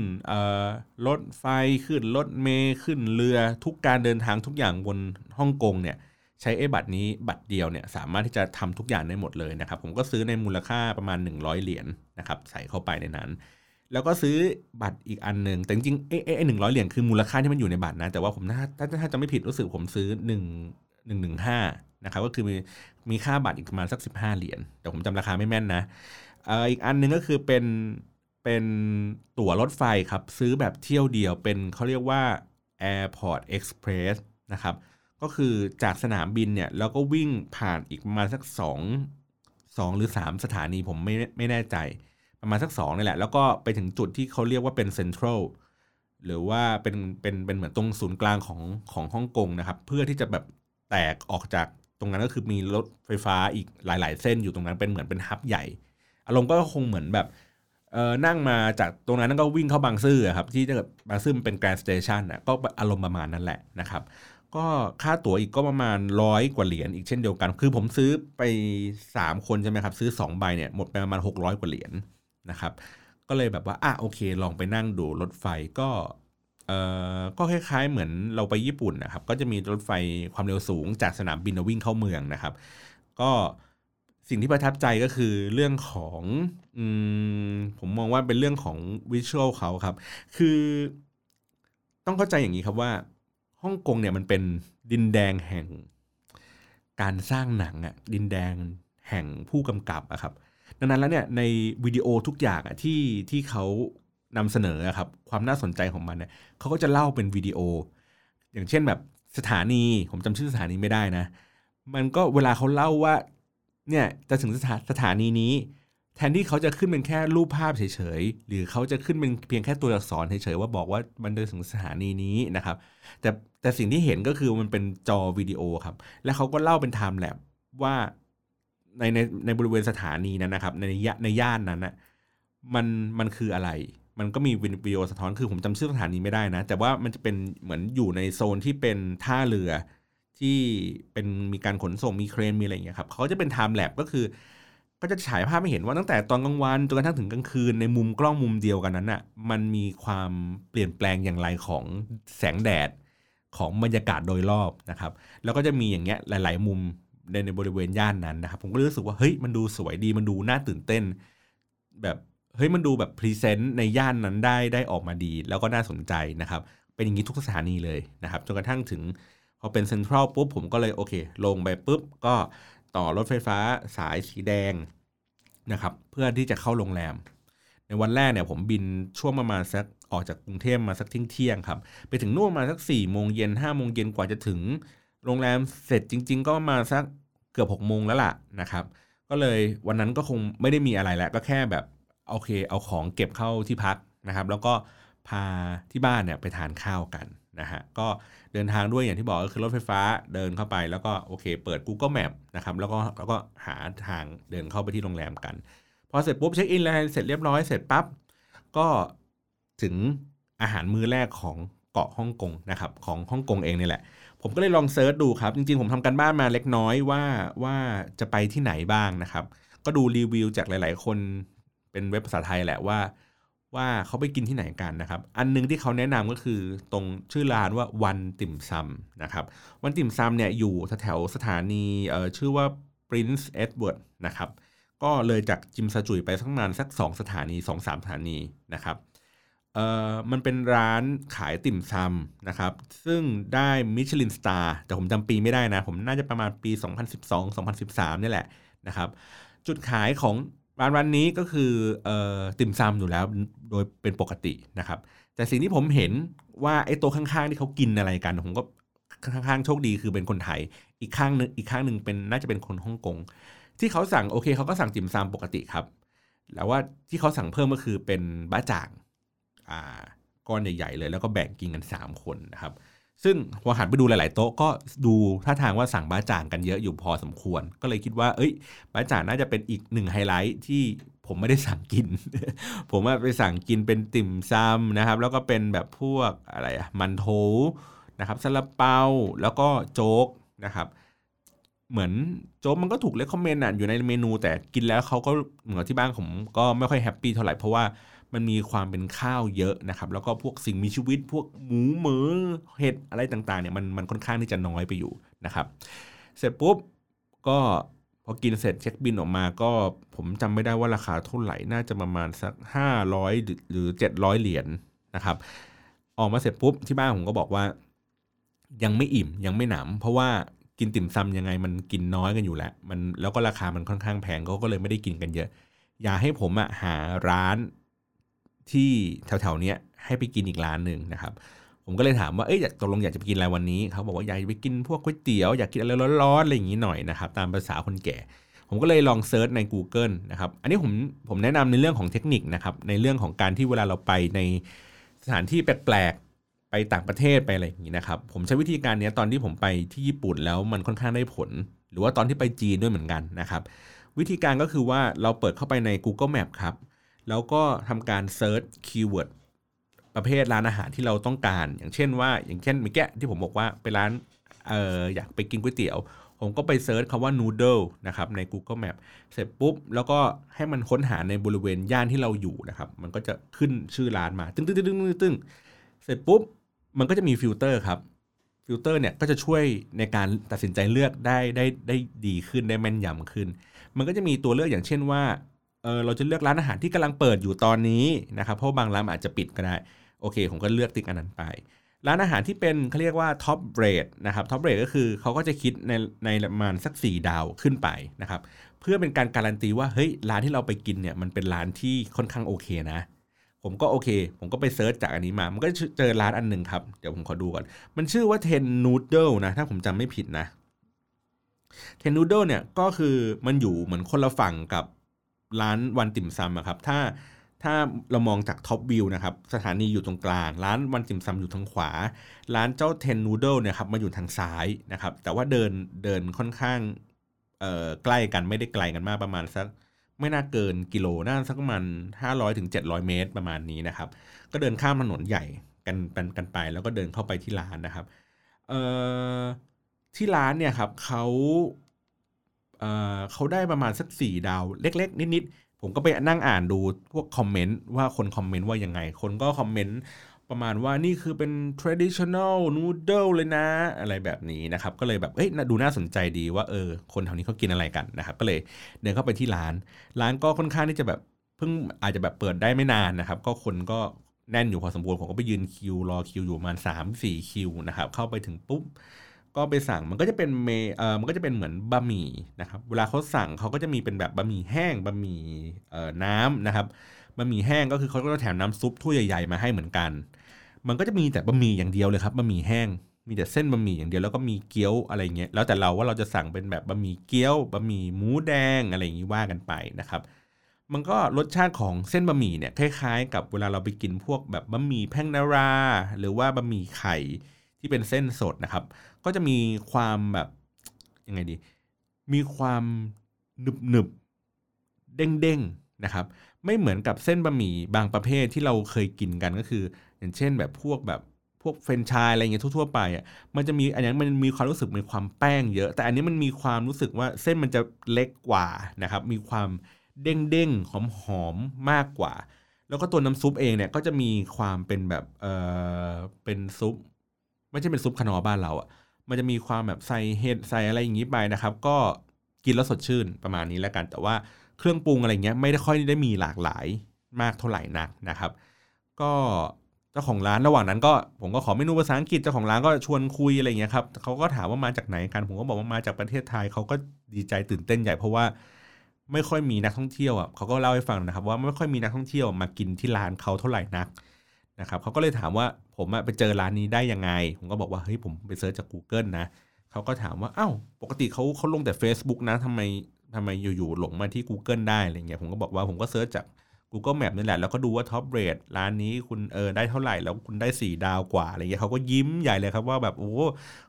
S1: รถไฟขึ้นรถเมย์ขึ้นเรือทุกการเดินทางทุกอย่างบนฮ่องกงเนี่ยใช้ไอ้บัตรนี้บัตรเดียวเนี่ยสามารถที่จะทำทุกอย่างได้หมดเลยนะครับ ผมก็ซื้อในมูลค่าประมาณ 100 เหรียญนนะครับใส่เข้าไปในนั้น แล้วก็ซื้อบัตรอีกอันหนึ่งแต่จริงๆไอ้ไอ้หนึ่งร้อยเหรียญคือมูลค่าที่มันอยู่ในบัตรนะแต่ว่าผมถ้าถ้าจะไม่ผิดรู้สึกผมซื้อ1 1 1 5นะครับก็คือมีมีค่าบัตรอีกประมาณสัก 15 เหรียญแต่ผมจำราคาไม่แม่นนะออีกอันนึงก็คือเป็นเป็นตั๋วรถไฟครับ ซื้อแบบเที่ยวเดียวเป็นเขาเรียกว่า Airport Express นะครับก็คือจากสนามบินเนี่ยแล้วก็วิ่งผ่านอีกประมาณสัก 2 2 หรือ 3 สถานีผมไม่ไม่แน่ใจ ประมาณสัก2นี่แหละ แล้วก็ไปถึงจุดที่เขาเรียกว่าเป็นเซ็นทรัลหรือว่าเป็นเป็นเป็นเหมือนตรงศูนย์กลางของของฮ่องกงนะครับ เพื่อที่จะแบบ แตกออกจากตรงนั้นก็คือมีรถไฟฟ้าอีกหลาย ๆ เส้นอยู่ตรงนั้นเป็นเหมือนเป็นฮับใหญ่อารมณ์ก็คงเหมือนแบบเออนั่งมาจากตรงนั้นก็วิ่งเข้าบางซื่อครับที่จะบางซื่อมันเป็นแกรนด์สเตชันอะก็อารมณ์ประมาณนั้นแหละนะครับ ก็ค่าตั๋วอีกก็ประมาณร้อยกว่าเหรียญอีกเช่นเดียวกัน คือผมซื้อไป 3 คนใช่ไหมครับ ซื้อ 2 ใบเนี่ยหมดไปประมาณ 600 กว่าเหรียญนะครับ ก็เลยแบบว่าอะโอเค ลองไปนั่งดูรถไฟก็ ก็คล้ายๆ เหมือนเราไปญี่ปุ่นนะครับ ก็จะมีรถไฟความเร็วสูงจากสนามบินวิ่งเข้าเมืองนะครับ ก็สิ่งที่ประทับใจก็คือเรื่องของอผมมองว่าเป็นเรื่องของวิชวลเขาครับ คือต้องเข้าใจอย่างนี้ครับว่าฮ่องกงเนี่ยมันเป็นดินแดงแห่ง การสร้างหนังอะดินแดงแห่งผู้กำกับอะครับดังนั้นแล้วเนี่ยในวิดีโอทุกอย่างอะที่ที่เขา นำเสนอครับความน่าสนใจของมันเนี่ยเขาก็จะเล่าเป็นวิดีโอ อย่างเช่นแบบสถานีผมจำชื่อสถานีไม่ได้นะ มันก็เวลาเขาเล่าว่าเนี่ยจะถึงสถาสถานีนี้ แทนที่เขาจะขึ้นเป็นแค่รูปภาพเฉยๆหรือเขาจะขึ้นเป็นเพียงแค่ตัวอักษรเฉยๆว่าบอกว่ามันเดินถึงสถานีนี้นะครับ แต่แต่สิ่งที่เห็นก็คือมันเป็นจอวิดีโอครับ แล้วเขาก็เล่าเป็นไทม์แลปว่าในในในบริเวณสถานีนั้นนะครับ ในในย่านนั้นนะมันมันคืออะไร มันก็มีวิดีโอสะท้อนคือผมจำชื่อสถานีไม่ได้นะ แต่ว่ามันจะเป็นเหมือนอยู่ในโซนที่เป็นท่าเรือ ที่เป็นมีการขนส่งมีเครนมีอะไรอย่างเงี้ยครับเขาจะเป็น time-lapse ก็คือ ก็จะฉายภาพให้เห็นว่าตั้งแต่ตอนกลางวันจนกระทั่งถึงกลางคืนในมุมกล้องมุมเดียวกันนั้นอะมันมีความเปลี่ยนแปลงอย่างไรของแสงแดดของบรรยากาศโดยรอบนะครับ แล้วก็จะมีอย่างเงี้ยหลาย ๆ มุมในในบริเวณย่านนั้นนะครับ ผมก็รู้สึกว่าเฮ้ยมันดูสวยดีมันดูน่าตื่นเต้น แบบ เฮ้ยมันดูแบบ present ในย่านนั้นได้ได้ออกมาดี แล้วก็น่าสนใจนะครับ เป็นอย่างนี้ทุกสถานีเลยนะครับจนกระทั่งถึงพอเป็นเซ็นทรัลปุ๊บผมก็เลยโอเค ลงไปปุ๊บก็ต่อรถไฟฟ้าสายสีแดงนะครับเพื่อที่จะเข้าโรงแรม ในวันแรกเนี่ยผมบินช่วงประมาณสักออกจากกรุงเทพมาสักเที่ยงเที่ยงครับ ไปถึงนู่นมาสัก4ี่โมงเย็นห้าโมงเย็นกว่าจะถึง โรงแรมเสร็จจริง ๆ ก็มาสักเกือบ6กโมงแล้วล่ะนะครับ ก็เลยวันนั้นก็คงไม่ได้มีอะไรแล้วก็แค่แบบ โอเค เอาของเก็บเข้าที่พักนะครับ แล้วก็พาที่บ้านเนี่ยไปทานข้าวกันนะฮะก็เดินทางด้วยอย่างที่บอกก็คือรถไฟฟ้าเดินเข้าไปแล้วก็โอเค เปิด Google Map นะครับแล้วก็แล้วก็หาทางเดินเข้าไปที่โรงแรมกัน พอเสร็จปุ๊บเช็คอินแล้วเสร็จเรียบร้อยเสร็จปั๊บก็ถึงอาหารมื้อแรกของเกาะฮ่องกงนะครับของฮ่องกงเองนี่แหละ ผมก็เลยลองเซิร์ชดูครับ จริงๆ ผมทำกันบ้านมาเล็กน้อยว่าว่าจะไปที่ไหนบ้างนะครับ ก็ดูรีวิวจากหลาย ๆ คน เป็นเว็บภาษาไทยแหละว่า ว่าเขาไปกินที่ไหนกันนะครับ อันหนึงที่เขาแนะนำก็คือตรงชื่อร้านว่าวันติ่มซำนะครับ วันติ่มซำเนี่ยอยู่แถวสถานีเอ่อชื่อว่า Prince Edward นะครับก็เลยจากจิมซาจุยไปสักประมาณสัก 2 สถานี 2-3สถานีนะครับเอ่อมันเป็นร้านขายติ่มซำนะครับ ซึ่งได้มิชลินสตาร์แต่ผมจำปีไม่ได้นะ ผมน่าจะประมาณปี 2012-2013 นี่แหละนะครับ จุดขายของ ร้านร้านนี้ก็คือออติ่มซำอยู่แล้วโดยเป็นปกตินะครับ แต่สิ่งที่ผมเห็นว่าไอ้โต๊ะข้างๆที่เขากินอะไรกันผมก็ข้างๆโชคดีคือเป็นคนไทย อีกข้างหนึงอีกข้างหนึ่งเป็นน่าจะเป็นคนฮ่องกงที่เขาสั่งโอเคเขาก็สั่งติ่มซำปกติครับแล้วว่าที่เขาสั่งเพิ่มก็คือเป็นบ๊ะจ่างอ่าก้อนใหญ่ๆเลย แล้วก็แบ่งกินกัน 3 คนนะครับ ซึ่งพอหันไปดูหลาย ๆ โต๊ะก็ดูท่าทางว่าสั่งบ๊ะจ่างกันเยอะอยู่พอสมควร ก็เลยคิดว่า เอ้ยบ๊ะจ่างน่าจะเป็นอีกหนึ่งไฮไลท์ที่ผมไม่ได้สั่งกิน ผมไปสั่งกินเป็นติ่มซำนะครับ แล้วก็เป็นแบบพวกอะไรอะหมั่นโถวนะครับซาลาเปาแล้วก็โจ๊กนะครับ เหมือนโจ๊กมันก็ถูก recommend อยู่ในเมนู แต่กินแล้วเขาก็เหมือนที่บ้านผมก็ไม่ค่อย happy เท่าไหร่เพราะว่า มันมีความเป็นข้าวเยอะนะครับแล้วก็พวกสิ่งมีชีวิต พวกหมูเหมือเห็ดอะไรต่างๆเนี่ยมันมันค่อนข้างที่จะน้อยไปอยู่นะครับ เสร็จปุ๊บก็พอกินเสร็จเช็คบิลออกมาก็ผมจำไม่ได้ว่าราคาเท่าไหร่น่าจะประมาณสัก 500 หรือ 700 เหรียญนะครับ ออกมาเสร็จปุ๊บที่บ้านผมก็บอกว่า ยังไม่อิ่มยังไม่หนำเพราะว่ากินติ่มซำยังไงมันกินน้อยกันอยู่แล้วมันแล้วก็ราคามันค่อนข้างแพงเขาก็เลยไม่ได้กินกันเยอะ อย่าให้ผมอะหาร้าน ที่แถวๆเนี้ยให้ไปกินอีกร้านหนึ่งนะครับ ผมก็เลยถามว่าเอ้ยตกลงอยากจะไปกินอะไรวันนี้เขาบอกว่าอยากไปกินพวกก๋วยเตี๋ยวอยากกินอะไรร้อนๆอะไรอย่างนี้หน่อยนะครับตามภาษาคนแก่ ผมก็เลยลองเซิร์ชใน Google นะครับอันนี้ผมผมแนะนำในเรื่องของเทคนิคนะครับในเรื่องของการที่เวลาเราไปในสถานที่แปลกๆไปต่างประเทศไปอะไรอย่างนี้นะครับผมใช้วิธีการนี้ตอนที่ผมไปที่ญี่ปุ่นแล้วมันค่อนข้างได้ผล หรือว่าตอนที่ไปจีนด้วยเหมือนกันนะครับวิธีการก็คือว่าเราเปิดเข้าไปใน Google Map ครับ แล้วก็ทำการ search keyword ประเภทร้านอาหารที่เราต้องการ อย่างเช่นว่า อย่างเช่นเมื่อกี้ที่ผมบอกว่าไปร้านเอออยากไปกินก๋วยเตี๋ยว ผมก็ไป search คำว่า noodle นะครับใน Google Map เสร็จปุ๊บ แล้วก็ให้มันค้นหาในบริเวณย่านที่เราอยู่นะครับ มันก็จะขึ้นชื่อร้านมา ตึ้งตึ้งตึ้งตึ้งตึ้งเสร็จปุ๊บ มันก็จะมีฟิลเตอร์ครับฟิลเตอร์เนี่ยก็จะช่วยในการตัดสินใจเลือกได้ได้ได้ดีขึ้นได้แม่นยำขึ้น มันก็จะมีตัวเลือกอย่างเช่นว่า เออเราจะเลือกร้านอาหารที่กำลังเปิดอยู่ตอนนี้นะครับเพราะบางร้านอาจจะปิดก็ได้โอเค ผมก็เลือกติ๊กอันนั้นไป ร้านอาหารที่เป็นเขาเรียกว่า top rate นะครับ top rate ก็คือเขาก็จะคิดในในประมาณสัก 4 ดาวขึ้นไปนะครับเพื่อเป็นการการันตีว่าเฮ้ยร้านที่เราไปกินเนี่ยมันเป็นร้านที่ค่อนข้างโอเคนะ ผมก็โอเค ผมก็ไป search จากอันนี้มา มันก็เจอร้านอันหนึ่งครับ เดี๋ยวผมขอดูก่อน มันชื่อว่า Ten Noodle นะ ถ้าผมจำไม่ผิดนะ Ten Noodle เนี่ยก็คือมันอยู่เหมือนคนละฝั่งกับ ร้านวันติ่มซำอะครับ ถ้าถ้าเรามองจาก top view นะครับสถานีอยู่ตรงกลาง ร้านวันติ่มซำอยู่ทางขวา ร้านเจ้า Ten Noodle เนี่ยครับมาอยู่ทางซ้ายนะครับ แต่ว่าเดินเดินค่อนข้างเอ่อใกล้กันไม่ได้ไกลกันมากประมาณสักไม่น่าเกินกิโลน่าสักประมาณ500ถึง700 เมตรประมาณนี้นะครับ ก็เดินข้ามถนนใหญ่กันกันกันไป แล้วก็เดินเข้าไปที่ร้านนะครับเอ่อที่ร้านเนี่ยครับเขา เเขาได้ประมาณสักสี่ดาวเล็ก ๆ นิดๆผมก็ไปนั่งอ่านดูพวกคอมเมนต์ว่าคนคอมเมนต์ว่ายังไง คนก็คอมเมนต์ประมาณว่านี่คือเป็น traditional noodle เลยนะ อะไรแบบนี้นะครับ ก็เลยแบบเอ้ยดูน่าสนใจดีว่าเออคนแถวนี้เขากินอะไรกันนะครับ ก็เลยเดินเข้าไปที่ร้าน ร้านก็ค่อนข้างที่จะแบบเพิ่งอาจจะแบบเปิดได้ไม่นานนะครับ ก็คนก็แน่นอยู่พอสมควรผมก็ไปยืนคิวรอคิวอยู่ประมาณสามสี่คิวนะครับเข้าไปถึงปุ๊บ ก็ไปสั่งมันก็จะเป็นเมเอ่อมันก็จะเป็นเหมือนบะหมี่นะครับเวลาเขาสั่งเขาก็จะมีเป็นแบบบะหมี่แห้งบะหมี่เอ่อน้ำนะครับบะหมี่แห้งก็คือเขาก็จะแถมน้ำซุปถ้วยใหญ่ๆมาให้เหมือนกัน มันก็จะมีแต่บะหมี่อย่างเดียวเลยครับบะหมี่แห้งมีแต่เส้นบะหมี่อย่างเดียวแล้วก็มีเกี๊ยวอะไรเงี้ยแล้วแต่เราว่าเราจะสั่งเป็นแบบบะหมี่เกี๊ยวบะหมี่หมูแดงอะไรอย่างงี้ว่ากันไปนะครับมันก็รสชาติของเส้นบะหมี่เนี่ยคล้ายๆ กับเวลาเราไปกินพวกแบบบะหมี่แพ่งนารา หรือว่าบะหมี่ไข่ ที่เป็นเส้นสดนะครับ ก็จะมีความแบบยังไงดี มีความหนึบหนึบๆเด้งๆนะครับ ไม่เหมือนกับเส้นบะหมี่บางประเภทที่เราเคยกินกันก็คือ อย่างเช่นแบบพวกแบบพวกเฟรนช์ชายอะไรเงี้ยทั่วๆไปอะมันจะมีอันนี้มันมีความรู้สึกมีความแป้งเยอะ แต่อันนี้มันมีความรู้สึกว่าเส้นมันจะเล็กกว่านะครับ มีความเด้งๆหอมๆมากกว่า แล้วก็ตัวน้ำซุปเองเนี่ยก็จะมีความเป็นแบบเออเป็นซุป ไม่ใช่เป็นซุปขนอบ้านเราอะมันจะมีความแบบใส่เห็ดใส่อะไรอย่างนี้ไปนะครับ ก็กินแล้วสดชื่นประมาณนี้แล้วกัน แต่ว่าเครื่องปรุงอะไรเงี้ยไม่ได้ค่อยได้มีหลากหลายมากเท่าไหร่นักนะครับ ก็เจ้าของร้านระหว่างนั้นก็ผมก็ขอเมนูภาษาอังกฤษเจ้าของร้านก็ชวนคุยอะไรเงี้ยครับเขาก็ถามว่ามาจากไหนกันผมก็บอกว่ามาจากประเทศไทยเขาก็ดีใจตื่นเต้นใหญ่เพราะว่าไม่ค่อยมีนักท่องเที่ยวอะเขาก็เล่าให้ฟังนะครับ ว่าไม่ค่อยมีนักท่องเที่ยวมากินที่ร้านเขาเท่าไหร่นัก นะครับเขาก็เลยถามว่าผมไปเจอร้านนี้ได้ยังไง ผมก็บอกว่าเฮ้ยผมไปเซิร์ชจาก Google นะเขาก็ถามว่าอ้าวปกติเขาเขาลงแต่ Facebook นะทำไมทำไมอยู่ๆหลงมาที่ Google ได้อะไรเงี้ยผมก็บอกว่าผมก็เซิร์ชจาก Google Map นี่แหละ แล้วก็ดูว่า top rate ร้านนี้คุณเออได้เท่าไหร่ แล้วคุณได้ 4 ดาวกว่าอะไรเงี้ยเขาก็ยิ้มใหญ่เลยครับว่าแบบโอ้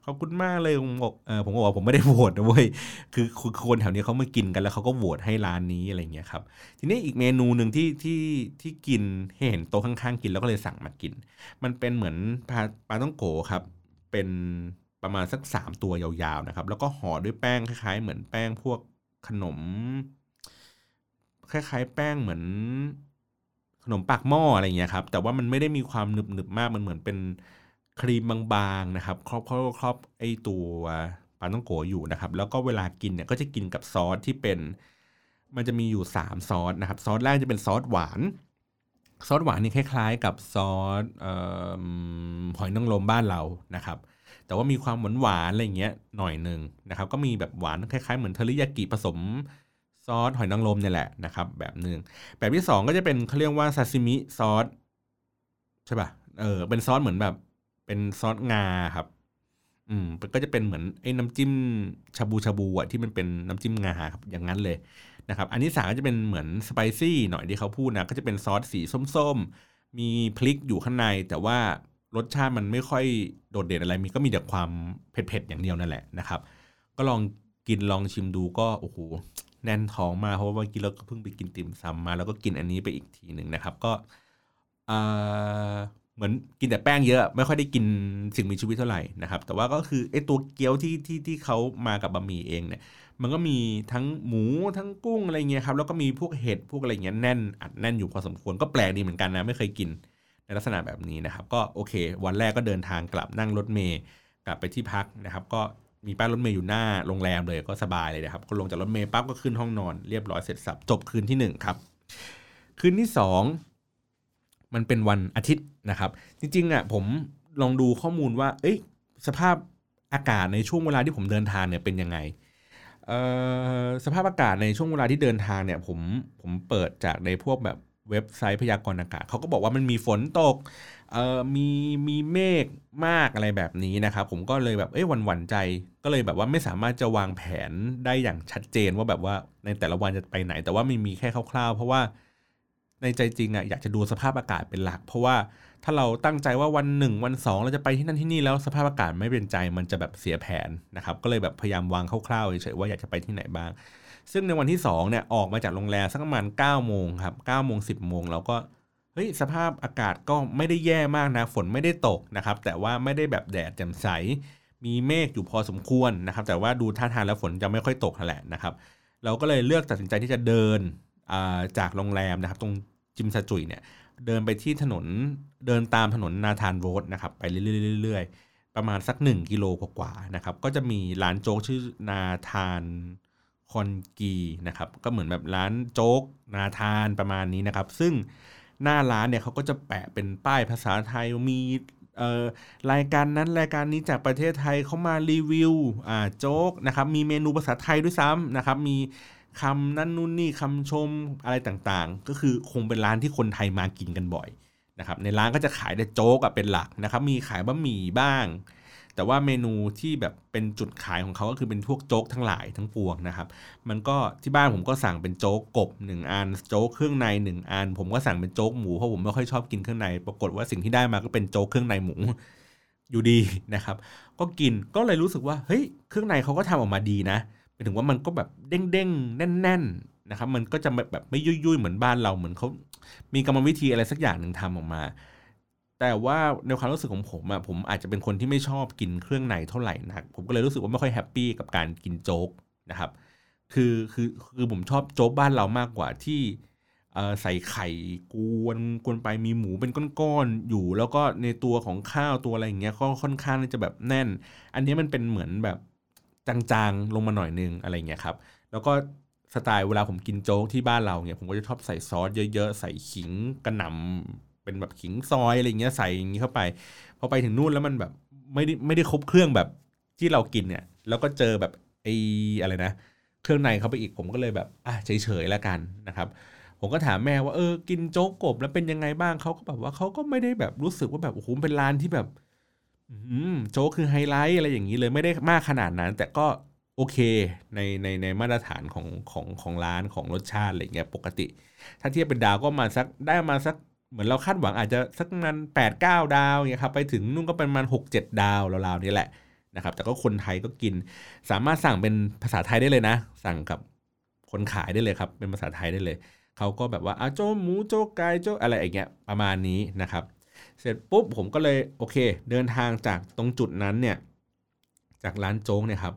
S1: ขอบคุณมากเลยผมบอกเออผมบอกว่าผมไม่ได้โหวตนะเว้ยคือคือคนแถวนี้เขามากินกันแล้วเขาก็โหวตให้ร้านนี้อะไรเงี้ยครับทีนี้อีกเมนูหนึ่งที่ที่ที่กินเห็นโต๊ะข้างๆ กินแล้วก็เลยสั่งมากิน มันเป็นเหมือนปลาปลาต้องโกครับเป็นประมาณสัก 3 ตัวยาวๆนะครับแล้วก็ห่อด้วยแป้งคล้ายๆ เหมือนแป้งพวกขนม คล้ายๆ แป้งเหมือนขนมปากหม้ออะไรเงี้ยครับ แต่ว่ามันไม่ได้มีความหนึบๆมากมันเหมือนเป็นครีมบางๆนะครับ ครอบครอบครอบไอตัวปลาต้องโกอยู่นะครับ แล้วก็เวลากินเนี่ยก็จะกินกับซอสที่เป็น มันจะมีอยู่ 3 ซอสนะครับ ซอสแรกจะเป็นซอสหวาน ซอสหวานนี่คล้ายๆ กับซอสหอยนางรมบ้านเรานะครับ แต่ว่ามีความหวานหวานอะไรเงี้ยหน่อยหนึ่งนะครับ ก็มีแบบหวานคล้ายๆเหมือนเทริยากิผสม ซอสหอยนางรมเนี่ยแหละนะครับ แบบหนึ่งแบบที่2ก็จะเป็นเขาเรียกว่าซาซิมิซอสใช่ป่ะเออเป็นซอสเหมือนแบบ เป็นซอสงาครับ อืมก็จะเป็นเหมือนไอ้น้ำจิ้มชาบูชาบูอะที่มันเป็นน้ำจิ้มงาครับอย่างนั้นเลยนะครับ อันที่สามก็จะเป็นเหมือนสไปซี่หน่อยที่เขาพูดนะก็จะเป็นซอสสีส้มๆ มีพริกอยู่ข้างใน แต่ว่ารสชาติมันไม่ค่อยโดดเด่นอะไรมีก็มีแต่ความเผ็ดๆอย่างเดียวนั่นแหละนะครับ ก็ลองกินลองชิมดูก็โอ้โห แน่นท้องมาเพราะว่าเมื่อกี้เราก็เพิ่งไปกินติ่มซำมา แล้วก็กินอันนี้ไปอีกทีหนึ่งนะครับ ก็เหมือนกินแต่แป้งเยอะ ไม่ค่อยได้กินสิ่งมีชีวิตเท่าไหร่นะครับ แต่ว่าก็คือไอ้ตัวเกี๊ยวที่ที่ที่เขามากับบะหมี่เองเนี่ยมันก็มีทั้งหมูทั้งกุ้งอะไรเงี้ยครับแล้วก็มีพวกเห็ดพวกอะไรเงี้ยแน่นอัดแน่นอยู่พอสมควรก็แปลกดีเหมือนกันนะไม่เคยกินในลักษณะแบบนี้นะครับ ก็โอเค วันแรกก็เดินทางกลับนั่งรถเมย์กลับไปที่พักนะครับ ก็ มีป้ายรถเมย์อยู่หน้าโรงแรมเลยก็สบายเลยนะครับก็ลงจากรถเมย์ปั๊บก็ขึ้นห้องนอนเรียบร้อยเสร็จสับจบคืนที่ 1 ครับ คืนที่ 2 มันเป็นวันอาทิตย์นะครับ จริงๆอะผมลองดูข้อมูลว่า เอ้ยสภาพอากาศในช่วงเวลาที่ผมเดินทางเนี่ยเป็นยังไงสภาพอากาศในช่วงเวลาที่เดินทางเนี่ยผมผมเปิดจากในพวกแบบเว็บไซต์พยากรณ์อากาศเขาก็บอกว่ามันมีฝนตก เออมีมีเมฆมากอะไรแบบนี้นะครับ ผมก็เลยแบบเอ้ยวันหวันใจ ก็เลยแบบว่าไม่สามารถจะวางแผนได้อย่างชัดเจนว่าแบบว่าในแต่ละวันจะไปไหน แต่ว่ามีมีแค่คร่าวๆ เพราะว่าในใจจริงอะอยากจะดูสภาพอากาศเป็นหลัก เพราะว่าถ้าเราตั้งใจว่าวันหนึ่งวันสองเราจะไปที่นั่นที่นี่แล้วสภาพอากาศไม่เป็นใจมันจะแบบเสียแผนนะครับ ก็เลยแบบพยายามวางคร่าวๆเฉยๆว่าอยากจะไปที่ไหนบ้าง ซึ่งในวันที่2เนี่ยออกมาจากโรงแรมสักประมาณ9โมงครับ9โมง10โมงเราก็ เฮ้ยสภาพอากาศก็ไม่ได้แย่มากนะ ฝนไม่ได้ตกนะครับ แต่ว่าไม่ได้แบบแดดแจ่มใส มีเมฆอยู่พอสมควรนะครับ แต่ว่าดูท่าทางแล้วฝนจะไม่ค่อยตกแหละนะครับ เราก็เลยเลือกตัดสินใจที่จะเดินจากโรงแรมนะครับ ตรงจิมซาจุยเนี่ย เดินไปที่ถนนเดินตามถนนนาธานโรดนะครับ ไปเรื่อยๆประมาณสัก 1 กิโลกว่าๆนะครับ ก็จะมีร้านโจ๊กชื่อนาธานคอนกีนะครับ ก็เหมือนแบบร้านโจ๊กนาธานประมาณนี้นะครับ ซึ่ง หน้าร้านเนี่ยเขาก็จะแปะเป็นป้ายภาษาไทยมีรายการนั้นรายการนี้จากประเทศไทยเขามารีวิวโจ๊กนะครับมีเมนูภาษาไทยด้วยซ้ำนะครับ มีคำนั่นนู่นนี่คำชมอะไรต่างๆ ก็คือคงเป็นร้านที่คนไทยมากินกันบ่อยนะครับในร้านก็จะขายแต่โจ๊กเป็นหลักนะครับ มีขายบะหมี่บ้าง แต่ว่าเมนูที่แบบเป็นจุดขายของเขาก็คือเป็นพวกโจ๊กทั้งหลายทั้งปวงนะครับ มันก็ที่บ้านผมก็สั่งเป็นโจ๊กกบ1อันโจ๊กเครื่องใน1อันผมก็สั่งเป็นโจ๊กหมูเพราะผมไม่ค่อยชอบกินเครื่องใน ปรากฏว่าสิ่งที่ได้มาก็เป็นโจ๊กเครื่องในหมูอยู่ดีนะครับ ก็กินก็เลยรู้สึกว่าเฮ้ยเครื่องในเขาก็ทำออกมาดีนะหมายถึงว่ามันก็แบบเด้งๆแน่น ๆนะครับมันก็จะแบบไม่ยุ่ยๆ เหมือนบ้านเราเหมือนเขามีกรรมวิธีอะไรสักอย่างหนึ่งทำออกมา แต่ว่าในความรู้สึกของผมอะผมอาจจะเป็นคนที่ไม่ชอบกินเครื่องในเท่าไหร่นัก ผมก็เลยรู้สึกว่าไม่ค่อย happy กับการกินโจ๊กนะครับคือคือคือผมชอบโจ๊กบ้านเรามากกว่าที่ใส่ไข่กวนกวนไปมีหมูเป็นก้อนๆอยู่ แล้วก็ในตัวของข้าวตัวอะไรอย่างเงี้ยก็ค่อนข้างจะแบบแน่น อันนี้มันเป็นเหมือนแบบจางๆลงมาหน่อยนึงอะไรเงี้ยครับ แล้วก็สไตล์เวลาผมกินโจ๊กที่บ้านเราเนี่ยผมก็จะชอบใส่ซอสเยอะๆ ใส่ขิงกระหน่ำ เป็นแบบขิงซอยอะไรเงี้ยใส่อย่างงี้เข้าไป พอไปถึงนู่นแล้วมันแบบไม่ได้ไม่ได้ครบเครื่องแบบที่เรากินเนี่ย แล้วก็เจอแบบไอ้อะไรนะ เครื่องในเข้าไปอีกผมก็เลยแบบอะเฉยๆแล้วกันนะครับ ผมก็ถามแม่ว่าเออกินโจ๊กกบแล้วเป็นยังไงบ้างเขาก็แบบว่าเขาก็ไม่ได้แบบรู้สึกว่าแบบโอ้โหเป็นร้านที่แบบโจ๊กคือไฮไลท์อะไรอย่างนี้เลยไม่ได้มากขนาดนั้น แต่ก็โอเคในในในมาตรฐานของของของร้านของรสชาติอะไรเงี้ยปกติ ถ้าเทียบเป็นดาวก็มาสักได้มาสัก เหมือนเราคาดหวังอาจจะสักมันแปดเก้าดาวเงี้ยครับไปถึงนู่นก็เป็นมันหกเจ็ดดาวราวๆนี้แหละนะครับ แต่ก็คนไทยก็กิน สามารถสั่งเป็นภาษาไทยได้เลยนะ สั่งกับคนขายได้เลยครับ เป็นภาษาไทยได้เลย เขาก็แบบว่าอาโจหมูโจไก่โจอะไรอย่างเงี้ยประมาณนี้นะครับ เสร็จปุ๊บผมก็เลยโอเค เดินทางจากตรงจุดนั้นเนี่ยจากร้านโจ๊กเนี่ยครับ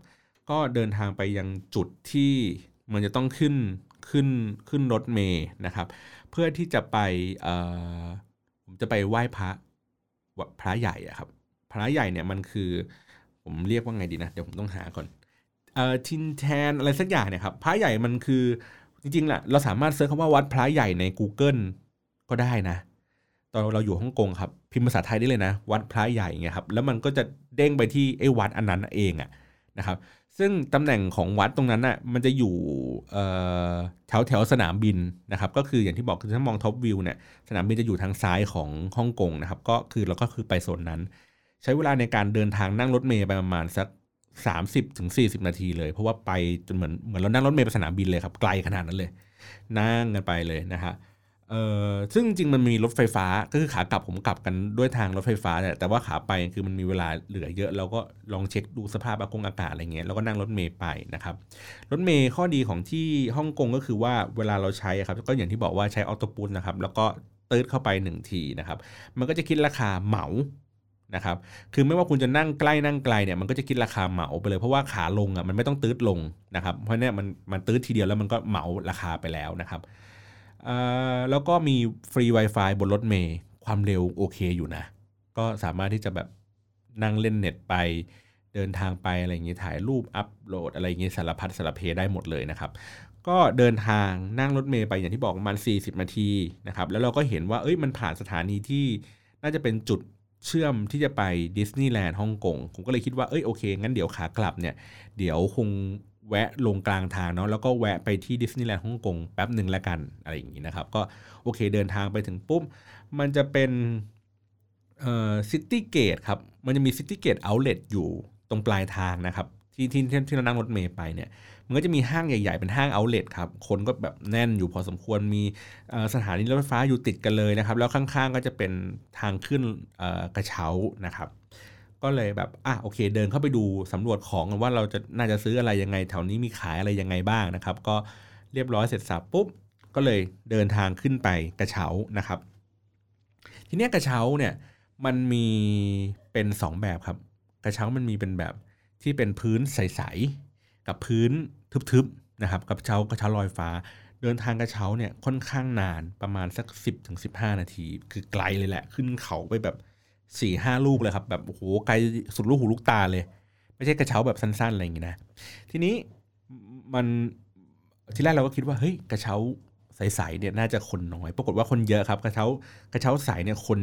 S1: ก็เดินทางไปยังจุดที่มันจะต้องขึ้นขึ้นขึ้นรถเมย์นะครับ เพื่อที่จะไปผมจะไปไหว้พระพระใหญ่อะครับ พระใหญ่เนี่ยมันคือ ผมเรียกว่าไงดีนะ เดี๋ยวผมต้องหาก่อนเอ่อทินแทนอะไรสักอย่างเนี่ยครับพระใหญ่มันคือจริงๆแหละเราสามารถเซิร์ชคำว่าวัดพระใหญ่ใน Google ก็ได้นะ ตอนเราอยู่ฮ่องกงครับ พิมพ์ภาษาไทยได้เลยนะ วัดพระใหญ่เงี้ยครับแล้วมันก็จะเด้งไปที่ไอ้วัดอันนั้นเองอะนะครับ ซึ่งตำแหน่งของวัดตรงนั้นน่ะมันจะอยู่แถวแถวสนามบินนะครับ ก็คืออย่างที่บอกคือถ้ามองท็อปวิวเนี่ยสนามบินจะอยู่ทางซ้ายของฮ่องกงนะครับ ก็คือเราก็คือไปโซนนั้น ใช้เวลาในการเดินทางนั่งรถเมย์ไปประมาณสัก 30ถึง40นาทีเลย เพราะว่าไปจนเหมือนเหมือนเรานั่งรถเมล์ไปสนามบินเลยครับไกลขนาดนั้นเลย นั่งกันไปเลยนะฮะ เออซึ่งจริงมันมีรถไฟฟ้าก็คือขากลับผมกลับกันด้วยทางรถไฟฟ้าแต่แต่ว่าขาไปคือมันมีเวลาเหลือเยอะเราก็ลองเช็คดูสภาพอากงอากาศอะไรเงี้ยแล้วก็นั่งรถเมล์ไปนะครับรถเมล์ข้อดีของที่ฮ่องกงก็คือว่าเวลาเราใช้ครับก็อย่างที่บอกว่าใช้ออโต้ปุสนะครับแล้วก็ตืดเข้าไป 1 ทีนะครับมันก็จะคิดราคาเหมานะครับคือไม่ว่าคุณจะนั่งใกล้นั่งไกลเนี่ยมันก็จะคิดราคาเหมาไปเลยเพราะว่าขาลงอะมันไม่ต้องตืดลงนะครับเพราะเนี่ยมันมันตืดทีเดียวแล้วมันก็เหมาราคาไปแล้วนะครับ แล้วก็มีฟรี Wi-Fi บนรถเมย์ความเร็วโอเคอยู่นะ ก็สามารถที่จะแบบนั่งเล่นเน็ตไปเดินทางไปอะไรอย่างเงี้ยถ่ายรูปอัปโหลดอะไรอย่างเงี้ยสารพัดสารเพได้หมดเลยนะครับ ก็เดินทางนั่งรถเมย์ไปอย่างที่บอกประมาณ 40 นาทีนะครับ แล้วเราก็เห็นว่าเอ้ยมันผ่านสถานีที่น่าจะเป็นจุดเชื่อมที่จะไปดิสนีย์แลนด์ฮ่องกงผมก็เลยคิดว่าเอ้ยโอเค งั้นเดี๋ยวขากลับเนี่ย เดี๋ยวคง แวะลงกลางทางเนาะแล้วก็แวะไปที่ดิสนีย์แลนด์ฮ่องกงแป๊บหนึ่งแล้วกันอะไรอย่างนี้นะครับ ก็โอเคเดินทางไปถึงปุ๊บมันจะเป็นเอ่อ Citygate ครับ มันจะมี Citygate Outlet อยู่ตรงปลายทางนะครับ ที่ที่ที่เรานั่งรถเมย์ไปเนี่ย มันก็จะมีห้างใหญ่ ๆ เป็นห้าง outlet ครับ คนก็แบบแน่นอยู่พอสมควรมีสถานีรถไฟฟ้าอยู่ติดกันเลยนะครับ แล้วข้างๆก็จะเป็นทางขึ้นกระเช้านะครับ ก็เลยแบบอะโอเค เดินเข้าไปดูสำรวจของว่าเราจะน่าจะซื้ออะไรยังไง แถวนี้มีขายอะไรยังไงบ้างนะครับ ก็เรียบร้อยเสร็จสับปุ๊บก็เลยเดินทางขึ้นไปกระเช้านะครับ ทีนี้กระเช้าเนี่ยมันมีเป็น 2 แบบครับ กระเช้ามันมีเป็นแบบที่เป็นพื้นใสๆกับพื้นทึบๆนะครับกับเช้ากระเช้าลอยฟ้า เดินทางกระเช้าเนี่ยค่อนข้างนานประมาณสัก 10ถึง15 นาที คือไกลเลยแหละ ขึ้นเขาไปแบบ 4ี่ห้าลูกเลยครับแบบโอ้โหไกลสุดลูกหูลูกตาเลย ไม่ใช่กระเช้าแบบสั้นๆอะไรอย่างงี้นะทีนี้มันทีแรกเราก็คิดว่าเฮ้ยกระเช้าใสๆเนี่ยน่าจะคนน้อย ปรากฏว่าคนเยอะครับ กระเช้ากระเช้าใสเนี่ยคน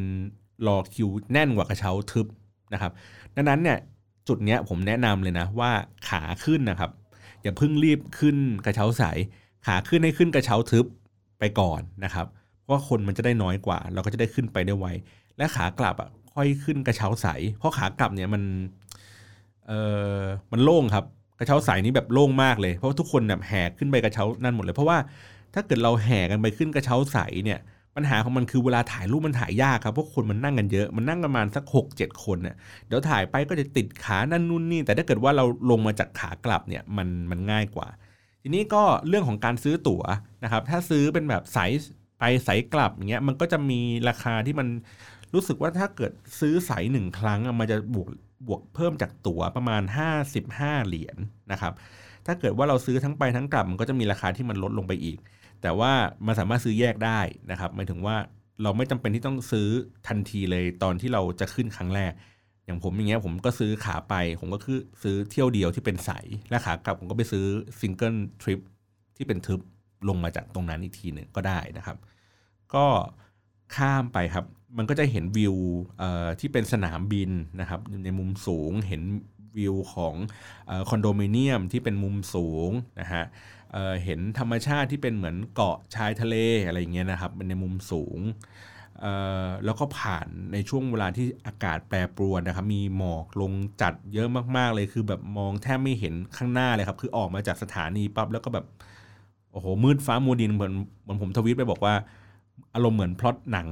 S1: รอคิวแน่นกว่ากระเช้าทึบนะครับ ดังนั้นเนี่ยจุดเนี้ยผมแนะนำเลยนะว่าขาขึ้นนะครับ อย่าเพิ่งรีบขึ้นกระเช้าใสขาขึ้นให้ขึ้นกระเช้าทึบไปก่อนนะครับเพราะว่าคนมันจะได้น้อยกว่า เราก็จะได้ขึ้นไปได้ไวและขากลับอะ ค่อยขึ้นกระเช้าใสเพราะขากลับเนี่ยมันเออมันโล่งครับกระเช้าใสนี้แบบโล่งมากเลยเพราะว่าทุกคนแบบแห่ขึ้นไปกระเช้านั่นหมดเลย เพราะว่าถ้าเกิดเราแห่กันไปขึ้นกระเช้าใสเนี่ยปัญหาของมันคือเวลาถ่ายรูปมันถ่ายยากครับเพราะคนมันนั่งกันเยอะมันนั่งประมาณสัก6 7 คนเนี่ยเดี๋ยวถ่ายไปก็จะติดขานั่นนู่นนี่ แต่ถ้าเกิดว่าเราลงมาจากขากลับเนี่ยมันมันง่ายกว่า ทีนี้ก็เรื่องของการซื้อตั๋วนะครับถ้าซื้อเป็นแบบสายไปสายกลับอย่างเงี้ยมันก็จะมีราคาที่มัน รู้สึกว่าถ้าเกิดซื้อสายหนึ่งครั้งมันจะบวกบวกเพิ่มจากตั๋วประมาณ 55 เหรียญนนะครับ ถ้าเกิดว่าเราซื้อทั้งไปทั้งกลับมันก็จะมีราคาที่มันลดลงไปอีก แต่ว่ามันสามารถซื้อแยกได้นะครับหมายถึงว่าเราไม่จำเป็นที่ต้องซื้อทันทีเลยตอนที่เราจะขึ้นครั้งแรก อย่างผมอย่างเงี้ยผมก็ซื้อขาไป ผมก็คือซื้อเที่ยวเดียวที่เป็นสายและขากลับผมก็ไปซื้อsingle trip ที่เป็นทริปลงมาจากตรงนั้นอีกทีหนึ่งก็ได้นะครับ ก็ข้ามไปครับ มันก็จะเห็นวิวที่เป็นสนามบินนะครับในมุมสูงเห็นวิวของคอนโดมิเนียมที่เป็นมุมสูงนะฮะเเห็นธรรมชาติที่เป็นเหมือนเกาะชายทะเลอะไรอย่างเงี้ยนะครับเป็นในมุมสูงแล้วก็ผ่านในช่วงเวลาที่อากาศแปรปรวนนะครับ มีหมอกลงจัดเยอะมาก ๆ เลยคือแบบมองแทบไม่เห็นข้างหน้าเลยครับ คือออกมาจากสถานีปั๊บแล้วก็แบบ โอ้โหมืดฟ้ามัวดินเหมือนเหมือนผมทวิตไปบอกว่า อารมณ์เหมือนพล็อตหนัง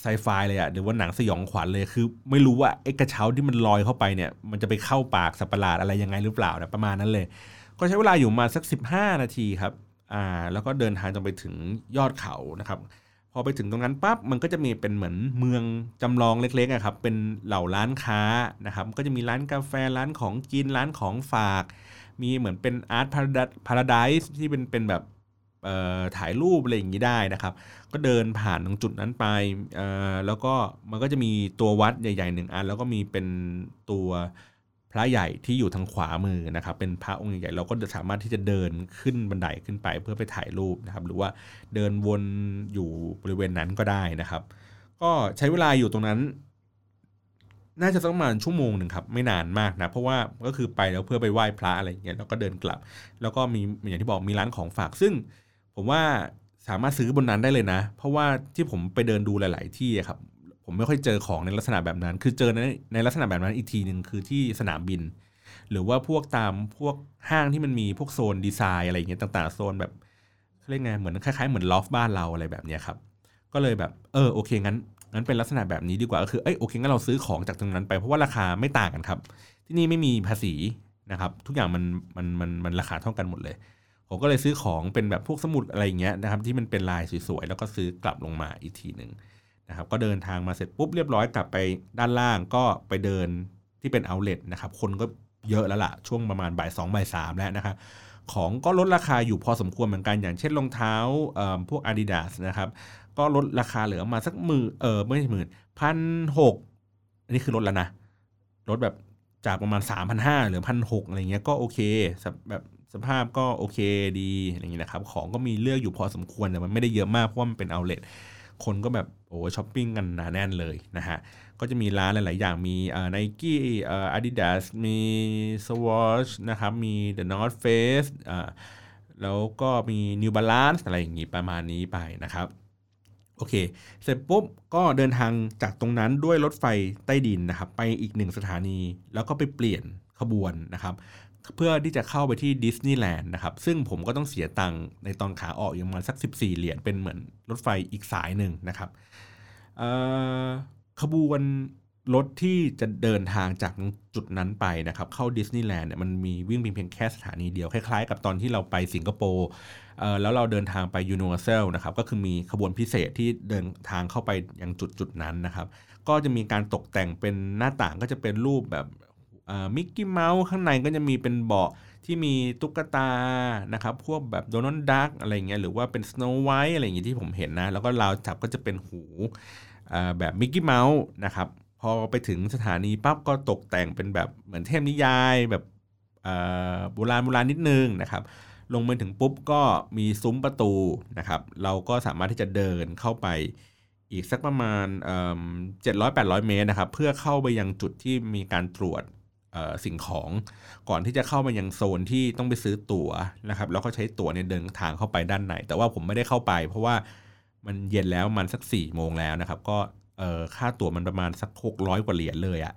S1: ไซไฟเลยอะหรือว่าหนังสยองขวัญเลยคือ ไม่รู้ว่าไอ้กระเช้าที่มันลอยเข้าไปเนี่ย มันจะไปเข้าปากสัปหลาดอะไรยังไงหรือเปล่านะประมาณนั้นเลย ก็ใช้เวลาอยู่มาสัก 15 นาทีครับอ่าแล้วก็เดินทางจนไปถึงยอดเขานะครับ พอไปถึงตรงนั้นปั๊บมันก็จะมีเป็นเหมือนเมืองจำลองเล็กๆครับเป็นเหล่าร้านค้านะครับ ก็จะมีร้านกาแฟร้านของกินร้านของฝาก มีเหมือนเป็นอาร์ตพาราไดส์ที่เป็นเป็นแบบถ่ายรูปอะไรอย่างนี้ได้นะครับ ก็เดินผ่านตรงจุดนั้นไปแล้วก็มันก็จะมีตัววัดใหญ่ๆหนึ่งอัน แล้วก็มีเป็นตัวพระใหญ่ที่อยู่ทางขวามือนะครับ เป็นพระองค์ใหญ่เราก็สามารถที่จะเดินขึ้นบันไดขึ้นไปเพื่อไปถ่ายรูปนะครับ หรือว่าเดินวนอยู่บริเวณนั้นก็ได้นะครับ ก็ใช้เวลาอยู่ตรงนั้น น่าจะประมาณชั่วโมงหนึ่งครับ ไม่นานมากนะ เพราะว่าก็คือไปแล้วเพื่อไปไหว้พระอะไรอย่างเงี้ยแล้วก็เดินกลับ แล้วก็มีอย่างที่บอกมีร้านของฝากซึ่ง ผมว่า สามารถซื้อบนนั้นได้เลยนะ เพราะว่าที่ผมไปเดินดูหลาย ๆ ที่ครับ ผมไม่ค่อยเจอของในลักษณะแบบนั้น คือเจอในในลักษณะแบบนั้นอีกทีหนึ่งคือที่สนามบิน หรือว่าพวกตามพวกห้างที่มันมีพวกโซนดีไซน์อะไรอย่างเงี้ยต่าง ๆ โซนแบบเรียกไงเหมือนคล้าย ๆ เหมือนลอฟบ้านเราอะไรแบบเนี้ยครับ ก็เลยแบบเออโอเคงั้นงั้นเป็นลักษณะแบบนี้ดีกว่าก็คือเอ้ยโอเคงั้นเราซื้อของจากตรงนั้นไปเพราะว่าราคาไม่ต่างกันครับ ที่นี่ไม่มีภาษีนะครับ ทุกอย่างมันมันมันมันราคาเท่ากันหมดเลย ผมก็เลยซื้อของเป็นแบบพวกสมุดอะไรอย่างเงี้ยนะครับที่มันเป็นลายสวยๆแล้วก็ซื้อกลับลงมาอีกทีหนึ่งนะครับก็เดินทางมาเสร็จปุ๊บเรียบร้อยกลับไปด้านล่างก็ไปเดินที่เป็นเอาเลทนะครับคนก็เยอะแล้วล่ะช่วงประมาณบ่ายสองบ่ายสามแล้วนะครับของก็ลดราคาอยู่พอสมควรเหมือนกันอย่างเช่นรองเท้าพวก Adidas นะครับก็ลดราคาเหลือมาสักหมื่นเออไม่ใช่หมื่นพันหกอันนี้คือลดแล้วนะลดแบบจากประมาณสามพันห้าหรือพันหกอะไรเงี้ยก็โอเคแบบ สภาพก็โอเคดีอะไรเงี้นะครับ ของก็มีเลือกอยู่พอสมควรแต่มันไม่ได้เยอะมากเพราะว่ามันเป็นเอาเลทคนก็แบบโอ้ช้อปปิ้งกันหนาแน่นเลยนะฮะ ก็จะมีร้านหลาย ๆ อย่างมีเอ่อไนกี้เอ่ออาดิดาสมีสวอชนะครับมี The North Face อ่าแล้วก็มี New Balance อะไรอย่างงี้ประมาณนี้ไปนะครับโอเค เสร็จปุ๊บก็เดินทางจากตรงนั้นด้วยรถไฟใต้ดินนะครับ ไปอีกหนึ่งสถานีแล้วก็ไปเปลี่ยนขบวนนะครับ เพื่อที่จะเข้าไปที่ดิสนีย์แลนด์นะครับ ซึ่งผมก็ต้องเสียตังค์ในตอนขาออกอย่างมาสัก 14 เหรียญเป็นเหมือนรถไฟอีกสายหนึ่งนะครับขบวนรถที่จะเดินทางจากจุดนั้นไปนะครับ เข้าดิสนีย์แลนด์เนี่ยมันมีวิ่งเพียงแค่สถานีเดียว คล้ายๆ กับตอนที่เราไปสิงคโปร์แล้วเราเดินทางไปยูนิเวอร์แซลนะครับ ก็คือมีขบวนพิเศษที่เดินทางเข้าไปยังจุดจุดนั้นนะครับ ก็จะมีการตกแต่งเป็นหน้าต่างก็จะเป็นรูปแบบ มิกกี้เมาส์ข้างในก็จะมีเป็นเบาะที่มีตุ๊กตานะครับพวกแบบโดนัลด์ดักอะไรเงี้ยหรือว่าเป็นสโนว์ไวท์อะไรอย่างเงี้ยที่ผมเห็นนะ แล้วก็ราวจับก็จะเป็นหูแบบมิกกี้เมาส์นะครับพอไปถึงสถานีปั๊บก็ตกแต่งเป็นแบบเหมือนเทพนิยายแบบโบราณโบราณนิดนึงนะครับลงไปถึงปุ๊บก็มีซุ้มประตูนะครับ เราก็สามารถที่จะเดินเข้าไปอีกสักประมาณเจ็ดร้อยแปดร้อยเมตรนะครับ เพื่อเข้าไปยังจุดที่มีการตรวจ สิ่งของก่อนที่จะเข้ามายังโซนที่ต้องไปซื้อตั๋วนะครับ แล้วก็ใช้ตั๋วเนี่ยเดินทางเข้าไปด้านในแต่ว่าผมไม่ได้เข้าไป เพราะว่ามันเย็นแล้วมันสักสี่โมงแล้วนะครับ ก็ค่าตั๋วมันประมาณสักหกร้อยกว่าเหรียญเลยอะ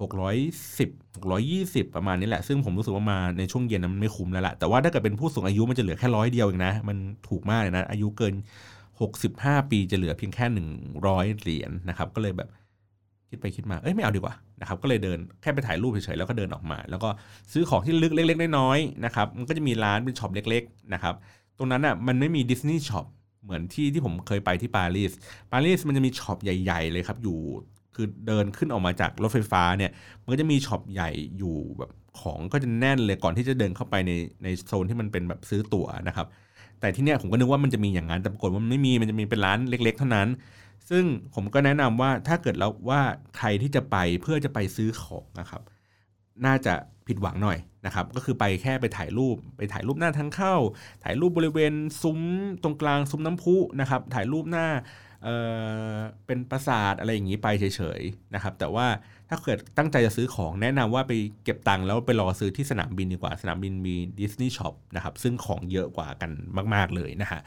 S1: หกร้อยสิบหกร้อยยี่สิบประมาณนี้แหละ ซึ่งผมรู้สึกว่ามาในช่วงเย็นมันไม่คุ้มแล้วละแต่ว่าถ้าเกิดเป็นผู้สูงอายุมันจะเหลือแค่ร้อยเดียวเองนะ มันถูกมากเลยนะ อายุเกินหกสิบห้าปีจะเหลือเพียงแค่หนึ่งร้อยเหรียญนะครับ ก็เลยแบบ คิดไปคิดมาเอ้ยไม่เอาดีกว่านะครับก็เลยเดินแค่ไปถ่ายรูปเฉยๆแล้วก็เดินออกมา แล้วก็ซื้อของที่ระลึกเล็ก ๆ น้อยๆนะครับมันก็จะมีร้านเป็น shop เล็กๆนะครับตรงนั้นอะมันไม่มี Disney shop เหมือนที่ที่ผมเคยไปที่ปารีสปารีสมันจะมี shop ใหญ่ ๆ เลยครับอยู่คือเดินขึ้นออกมาจากรถไฟฟ้าเนี่ยมันก็จะมี shop ใหญ่อยู่แบบของก็จะแน่นเลยก่อนที่จะเดินเข้าไปในในโซนที่มันเป็นแบบซื้อตั๋วนะครับแต่ที่เนี้ยผมก็นึกว่ามันจะมีอย่างนั้นแต่ปรากฏว่ามันไม่มีมันจะมีเป็นร้านเล็ก ๆ เท่านั้น ซึ่งผมก็แนะนำว่าถ้าเกิดแล้วว่าใครที่จะไปเพื่อจะไปซื้อของนะครับ น่าจะผิดหวังหน่อยนะครับ ก็คือไปแค่ไปถ่ายรูป ไปถ่ายรูปหน้าทางเข้า ถ่ายรูปบริเวณซุ้มตรงกลางซุ้มน้ำพุนะครับ ถ่ายรูปหน้าเเป็นปราสาทอะไรอย่างนี้ไปเฉยๆนะครับ แต่ว่าถ้าเกิดตั้งใจจะซื้อของแนะนำว่าไปเก็บตังค์แล้วไปรอซื้อที่สนามบินดีกว่าสนามบินมี Disney shop นะครับซึ่งของเยอะกว่ากันมาก ๆเลยนะฮะ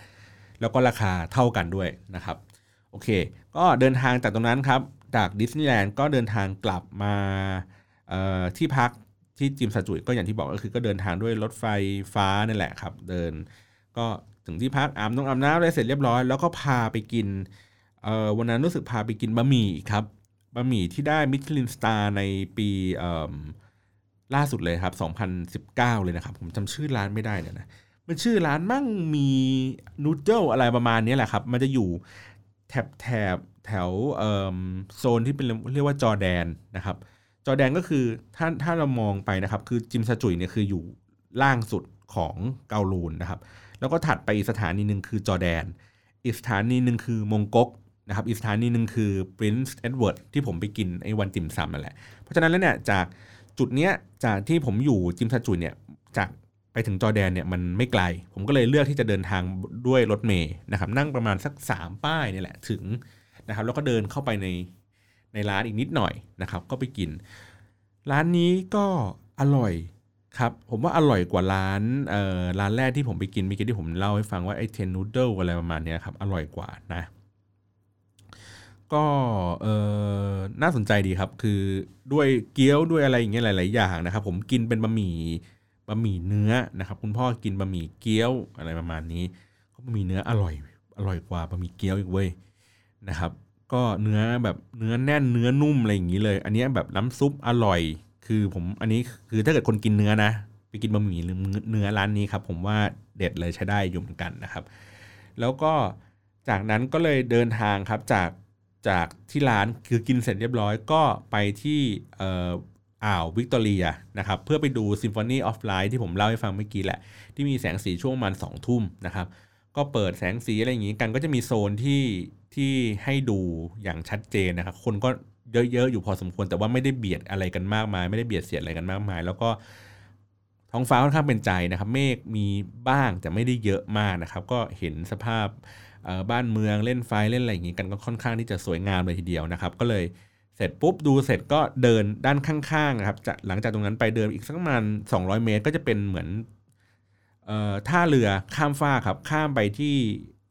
S1: แล้วก็ราคาเท่ากันด้วยนะครับ โอเค ก็เดินทางจากตรงนั้นครับ จากดิสนีย์แลนด์ก็เดินทางกลับมาที่พักที่จิมซาจุยก็อย่างที่บอกก็คือก็เดินทางด้วยรถไฟฟ้านั่นแหละครับ เดินก็ถึงที่พักอาบน้ำอาบน้ำอะไรเสร็จเรียบร้อย แล้วก็พาไปกินวันนั้นรู้สึกพาไปกินบะหมี่ครับบะหมี่ที่ได้มิชลินสตาร์ในปีล่าสุดเลยครับ 2019 เลยนะครับ ผมจำชื่อร้านไม่ได้เนี่ยนะมันชื่อร้านมั่งมีนูเดิลอะไรประมาณนี้แหละครับ มันจะอยู่ แถบแถบแถวโซนที่เป็นเรียกว่าจอแดนนะครับ จอแดนก็คือถ้าถ้าเรามองไปนะครับ คือจิมซาจุยเนี่ยคืออยู่ล่างสุดของเกาลูนนะครับ แล้วก็ถัดไปอีกสถานีหนึ่งคือจอแดน อีกสถานีหนึ่งคือมงกกนะครับ อีกสถานีหนึ่งคือ Prince Edward ที่ผมไปกินไอ้วันจิมซัมนั่นแหละ เพราะฉะนั้นแล้วเนี่ยจากจุดเนี้ยจากที่ผมอยู่จิมซาจุยเนี่ยจาก ไปถึงจอแดนเนี่ยมันไม่ไกล ผมก็เลยเลือกที่จะเดินทางด้วยรถเมย์นะครับนั่งประมาณสัก 3 ป้ายนี่แหละถึงนะครับแล้วก็เดินเข้าไปในในร้านอีกนิดหน่อยนะครับก็ไปกิน ร้านนี้ก็อร่อยครับผมว่าอร่อยกว่าร้านเอ่อร้านแรกที่ผมไปกินเมื่อกี้ที่ผมเล่าให้ฟังว่าไอ้เทนนูเดิลอะไรประมาณนี้ครับอร่อยกว่านะก็เออน่าสนใจดีครับคือด้วยเกี๊ยวด้วยอะไรอย่างเงี้ยหลาย ๆ อย่างนะครับผมกินเป็นบะหมี่ บะหมี่เนื้อนะครับ คุณพ่อกินบะหมี่เกี๊ยวอะไรประมาณนี้ก็บะหมี่เนื้ออร่อยอร่อยกว่าบะหมี่เกี๊ยวอีกเว้ยนะครับ ก็เนื้อแบบเนื้อแน่นเนื้อนุ่มอะไรอย่างนี้เลย อันนี้แบบน้ำซุปอร่อย คือผมอันนี้คือถ้าเกิดคนกินเนื้อนะไปกินบะหมี่หรือเนื้อร้านนี้ครับ ผมว่าเด็ดเลยใช้ได้อยู่เหมือนกันนะครับ แล้วก็จากนั้นก็เลยเดินทางครับจากจากที่ร้านคือกินเสร็จเรียบร้อยก็ไปที่ อ่าววิกตอเรียนะครับเพื่อไปดู Symphony of Light ที่ผมเล่าให้ฟังเมื่อกี้แหละ ที่มีแสงสีช่วงมันสองทุ่มนะครับก็เปิดแสงสีอะไรอย่างนี้กันก็จะมีโซนที่ที่ให้ดูอย่างชัดเจนนะครับ คนก็เยอะๆอยู่พอสมควรแต่ว่าไม่ได้เบียดอะไรกันมากมาย ไม่ได้เบียดเสียดอะไรกันมากมาย แล้วก็ท้องฟ้าค่อนข้างเป็นใจนะครับ เมฆมีบ้างแต่ไม่ได้เยอะมากนะครับ ก็เห็นสภาพบ้านเมืองเล่นไฟเล่นอะไรอย่างนี้กันก็ค่อนข้างที่จะสวยงามเลยทีเดียวนะครับ ก็เลย เสร็จปุ๊บดูเสร็จก็เดินด้านข้างๆนะครับจะหลังจากตรงนั้นไปเดินอีกสักประมาณ200 เมตร ก็จะเป็นเหมือนท่าเรือข้ามฟ้าครับข้ามไปที่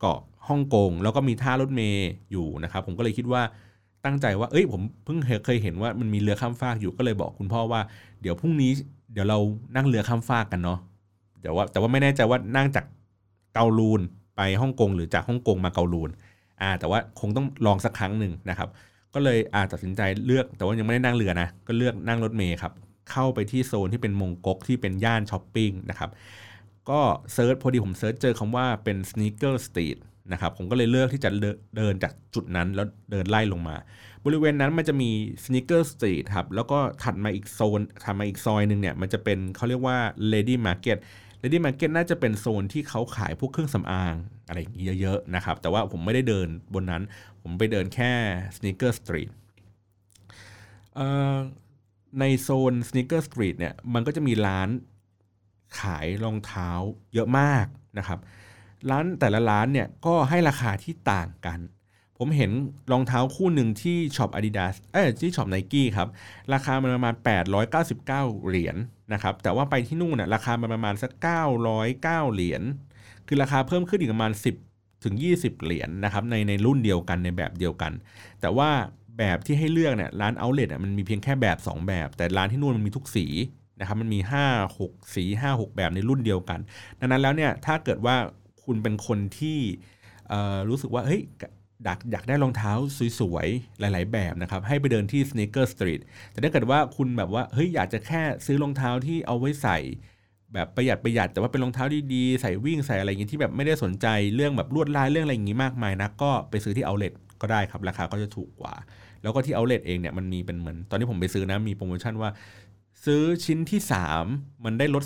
S1: เกาะฮ่องกงแล้วก็มีท่ารถเมย์อยู่นะครับ ผมก็เลยคิดว่าตั้งใจว่าเอ้ยผมเพิ่งเคยเห็นว่ามันมีเรือข้ามฟากอยู่ก็เลยบอกคุณพ่อว่าเดี๋ยวพรุ่งนี้เดี๋ยวเรานั่งเรือข้ามฟากกันเนาะเดี๋ยวว่าแต่ว่าไม่แน่ใจว่านั่งจากเกาลูนไปฮ่องกงหรือจากฮ่องกงมาเกาลูนอ่าแต่ว่าคงต้องลองสักครั้งหนึ่งนะครับ ก็เลยอาจตัดสินใจเลือกแต่ว่ายังไม่ได้นั่งเรือนะ ก็เลือกนั่งรถเมย์ครับ เข้าไปที่โซนที่เป็นมงกกที่เป็นย่านช้อปปิ้งนะครับก็ search พอดีผม search เจอคำว่าเป็น sneaker street นะครับผมก็เลยเลือกที่จะเดินจากจุดนั้นแล้วเดินไล่ลงมา บริเวณนั้นมันจะมี sneaker street ครับแล้วก็ถัดมาอีกโซนถัดมาอีกซอยหนึ่งเนี่ยมันจะเป็นเขาเรียกว่า lady market lady market น่าจะเป็นโซนที่เขาขายพวกเครื่องสำอางอะไรอย่างเงี้ยเยอะๆนะครับแต่ว่าผมไม่ได้เดินบนนั้น ผมไปเดินแค่ sneaker street ในโซน sneaker street เนี่ยมันก็จะมีร้านขายรองเท้าเยอะมากนะครับร้านแต่ละร้านเนี่ยก็ให้ราคาที่ต่างกัน ผมเห็นรองเท้าคู่หนึ่งที่ช็อป Adidas เอ้ยที่ช็อปไนกี้ครับ ราคามันประมาณ 899 เหรียญนะครับ แต่ว่าไปที่นู่นน่ะราคามันประมาณสัก 909 เหรียญ คือราคาเพิ่มขึ้นอีกประมาณ10 ถึง 20 เหรียญนะครับในในรุ่นเดียวกันในแบบเดียวกัน แต่ว่าแบบที่ให้เลือกเนี่ยร้าน outlet มันมีเพียงแค่แบบ 2 แบบ แต่ร้านที่นู่นมันมีทุกสีนะครับมันมี 5 6 สี 5 6 แบบในรุ่นเดียวกัน ดังนั้นแล้วเนี่ยถ้าเกิดว่าคุณเป็นคนที่รู้สึกว่าเฮ้ยดักอยากได้รองเท้าสวยๆ หลาย ๆ แบบนะครับ ให้ไปเดินที่ Sneaker Street แต่ถ้าเกิดว่าคุณแบบว่าเฮ้ยอยากจะแค่ซื้อรองเท้าที่เอาไว้ใส่ แบบประหยัดประหยัดแต่ว่าเป็นรองเท้าดีๆ ใส่วิ่งใส่อะไรอย่างนี้ที่แบบไม่ได้สนใจเรื่องแบบลวดลายเรื่องอะไรอย่างนี้มากมายนะก็ไปซื้อที่ outlet ก็ได้ครับ ราคาก็จะถูกกว่า แล้วก็ที่ outlet เองเนี่ยมันมีเป็นเหมือนตอนที่ผมไปซื้อนะมีโปรโมชั่นว่า ซื้อชิ้นที่ 3 มันได้ลด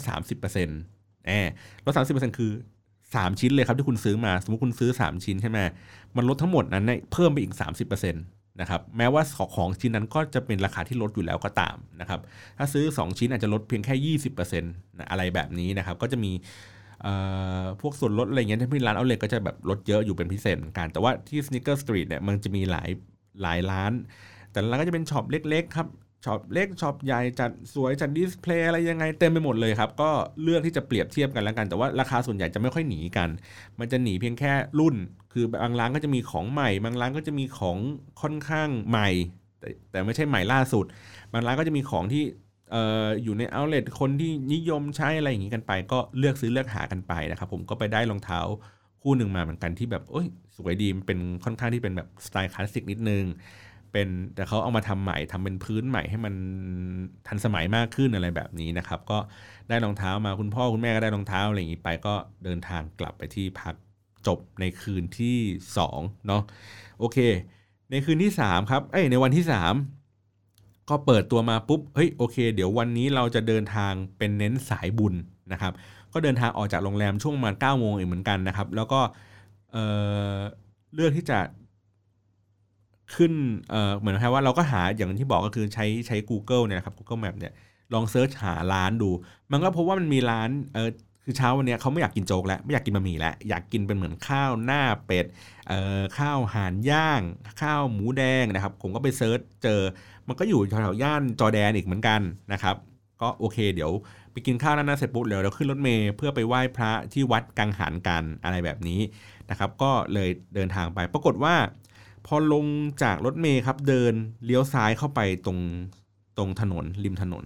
S1: 30%แอบลด 30%คือ 3 ชิ้นเลยครับที่คุณซื้อมา สมมติคุณซื้อ 3 ชิ้นใช่ไหมมันลดทั้งหมดนั้นเนี่ยเพิ่มไปอีก 30%น นะครับแม้ว่าของชิ้นนั้นก็จะเป็นราคาที่ลดอยู่แล้วก็ตามนะครับถ้าซื้อ 2 ชิ้นอาจจะลดเพียงแค่ 20%นะอะไรแบบนี้นะครับก็จะมีพวกส่วนลดอะไรเงี้ยที่ร้านเอาเล็ก็จะแบบลดเยอะอยู่เป็นพิเศษกัน แต่ว่าที่ Sneaker Street เนี่ยมันจะมีหลายหลายร้าน แต่ละร้านก็จะเป็นช็อปเล็กๆครับ ช็อปเล็กช็อปใหญ่จัดสวยจัด display อะไรยังไงเต็มไปหมดเลยครับ ก็เลือกที่จะเปรียบเทียบกันแล้วกัน แต่ว่าราคาส่วนใหญ่จะไม่ค่อยหนีกัน มันจะหนีเพียงแค่รุ่น คือบางร้านก็จะมีของใหม่ บางร้านก็จะมีของค่อนข้างใหม่ แต่แต่ไม่ใช่ใหม่ล่าสุด บางร้านก็จะมีของที่อออยู่ในเอาเล t คนที่นิยมใช้อะไรอย่างนี้กันไป ก็เลือกซื้อเลือกหากันไปนะครับผมก็ไปได้รองเท้าคู่หนึ่งมาเหมือนกันที่แบบโอ้ยสวยดีมันเป็นค่อนข้างที่เป็นแบบสไตล์คลาสสิกนิดนึง เป็นแต่เขาเอามาทำใหม่ทำเป็นพื้นใหม่ให้มันทันสมัยมากขึ้นอะไรแบบนี้นะครับ ก็ได้รองเท้ามาคุณพ่อคุณแม่ก็ได้รองเท้าอะไรอย่างนี้ไปก็เดินทางกลับไปที่พักจบในคืนที่2เนาะโอเค ในคืนที่3ครับเอ้ยในวันที่ 3 ก็เปิดตัวมาปุ๊บเฮ้ยโอเค เดี๋ยววันนี้เราจะเดินทางเป็นเน้นสายบุญนะครับ ก็เดินทางออกจากโรงแรมช่วงประมาณ9โมงเองเหมือนกันนะครับ แล้วก็เลือกที่จะ ขึ้นเอ่อเหมือนแค่ว่าเราก็หาอย่างที่บอกก็คือใช้ใช้ Google เนี่ยครับ Google Map เนี่ยลอง search หาร้านดู มันก็พบว่ามันมีร้านเออคือเช้าวันนี้เขาไม่อยากกินโจ๊กแล้วไม่อยากกินบะหมี่แล้วอยากกินเป็นเหมือนข้าวหน้าเป็ดเอ่อข้าวห่านย่าง ข้าวหมูแดงนะครับ ผมก็ไป search เจอ มันก็อยู่แถวๆย่านจอแดนอีกเหมือนกันนะครับ ก็โอเค เดี๋ยวไปกินข้าวนั้นนะเสร็จปุ๊บเดี๋ยวเราขึ้นรถเมย์เพื่อไปไหว้พระที่วัดกังหันกันอะไรแบบนี้นะครับ ก็เลยเดินทางไปปรากฏว่า พอลงจากรถเมย์ครับเดินเลี้ยวซ้ายเข้าไปตรงตรงถนนริมถนน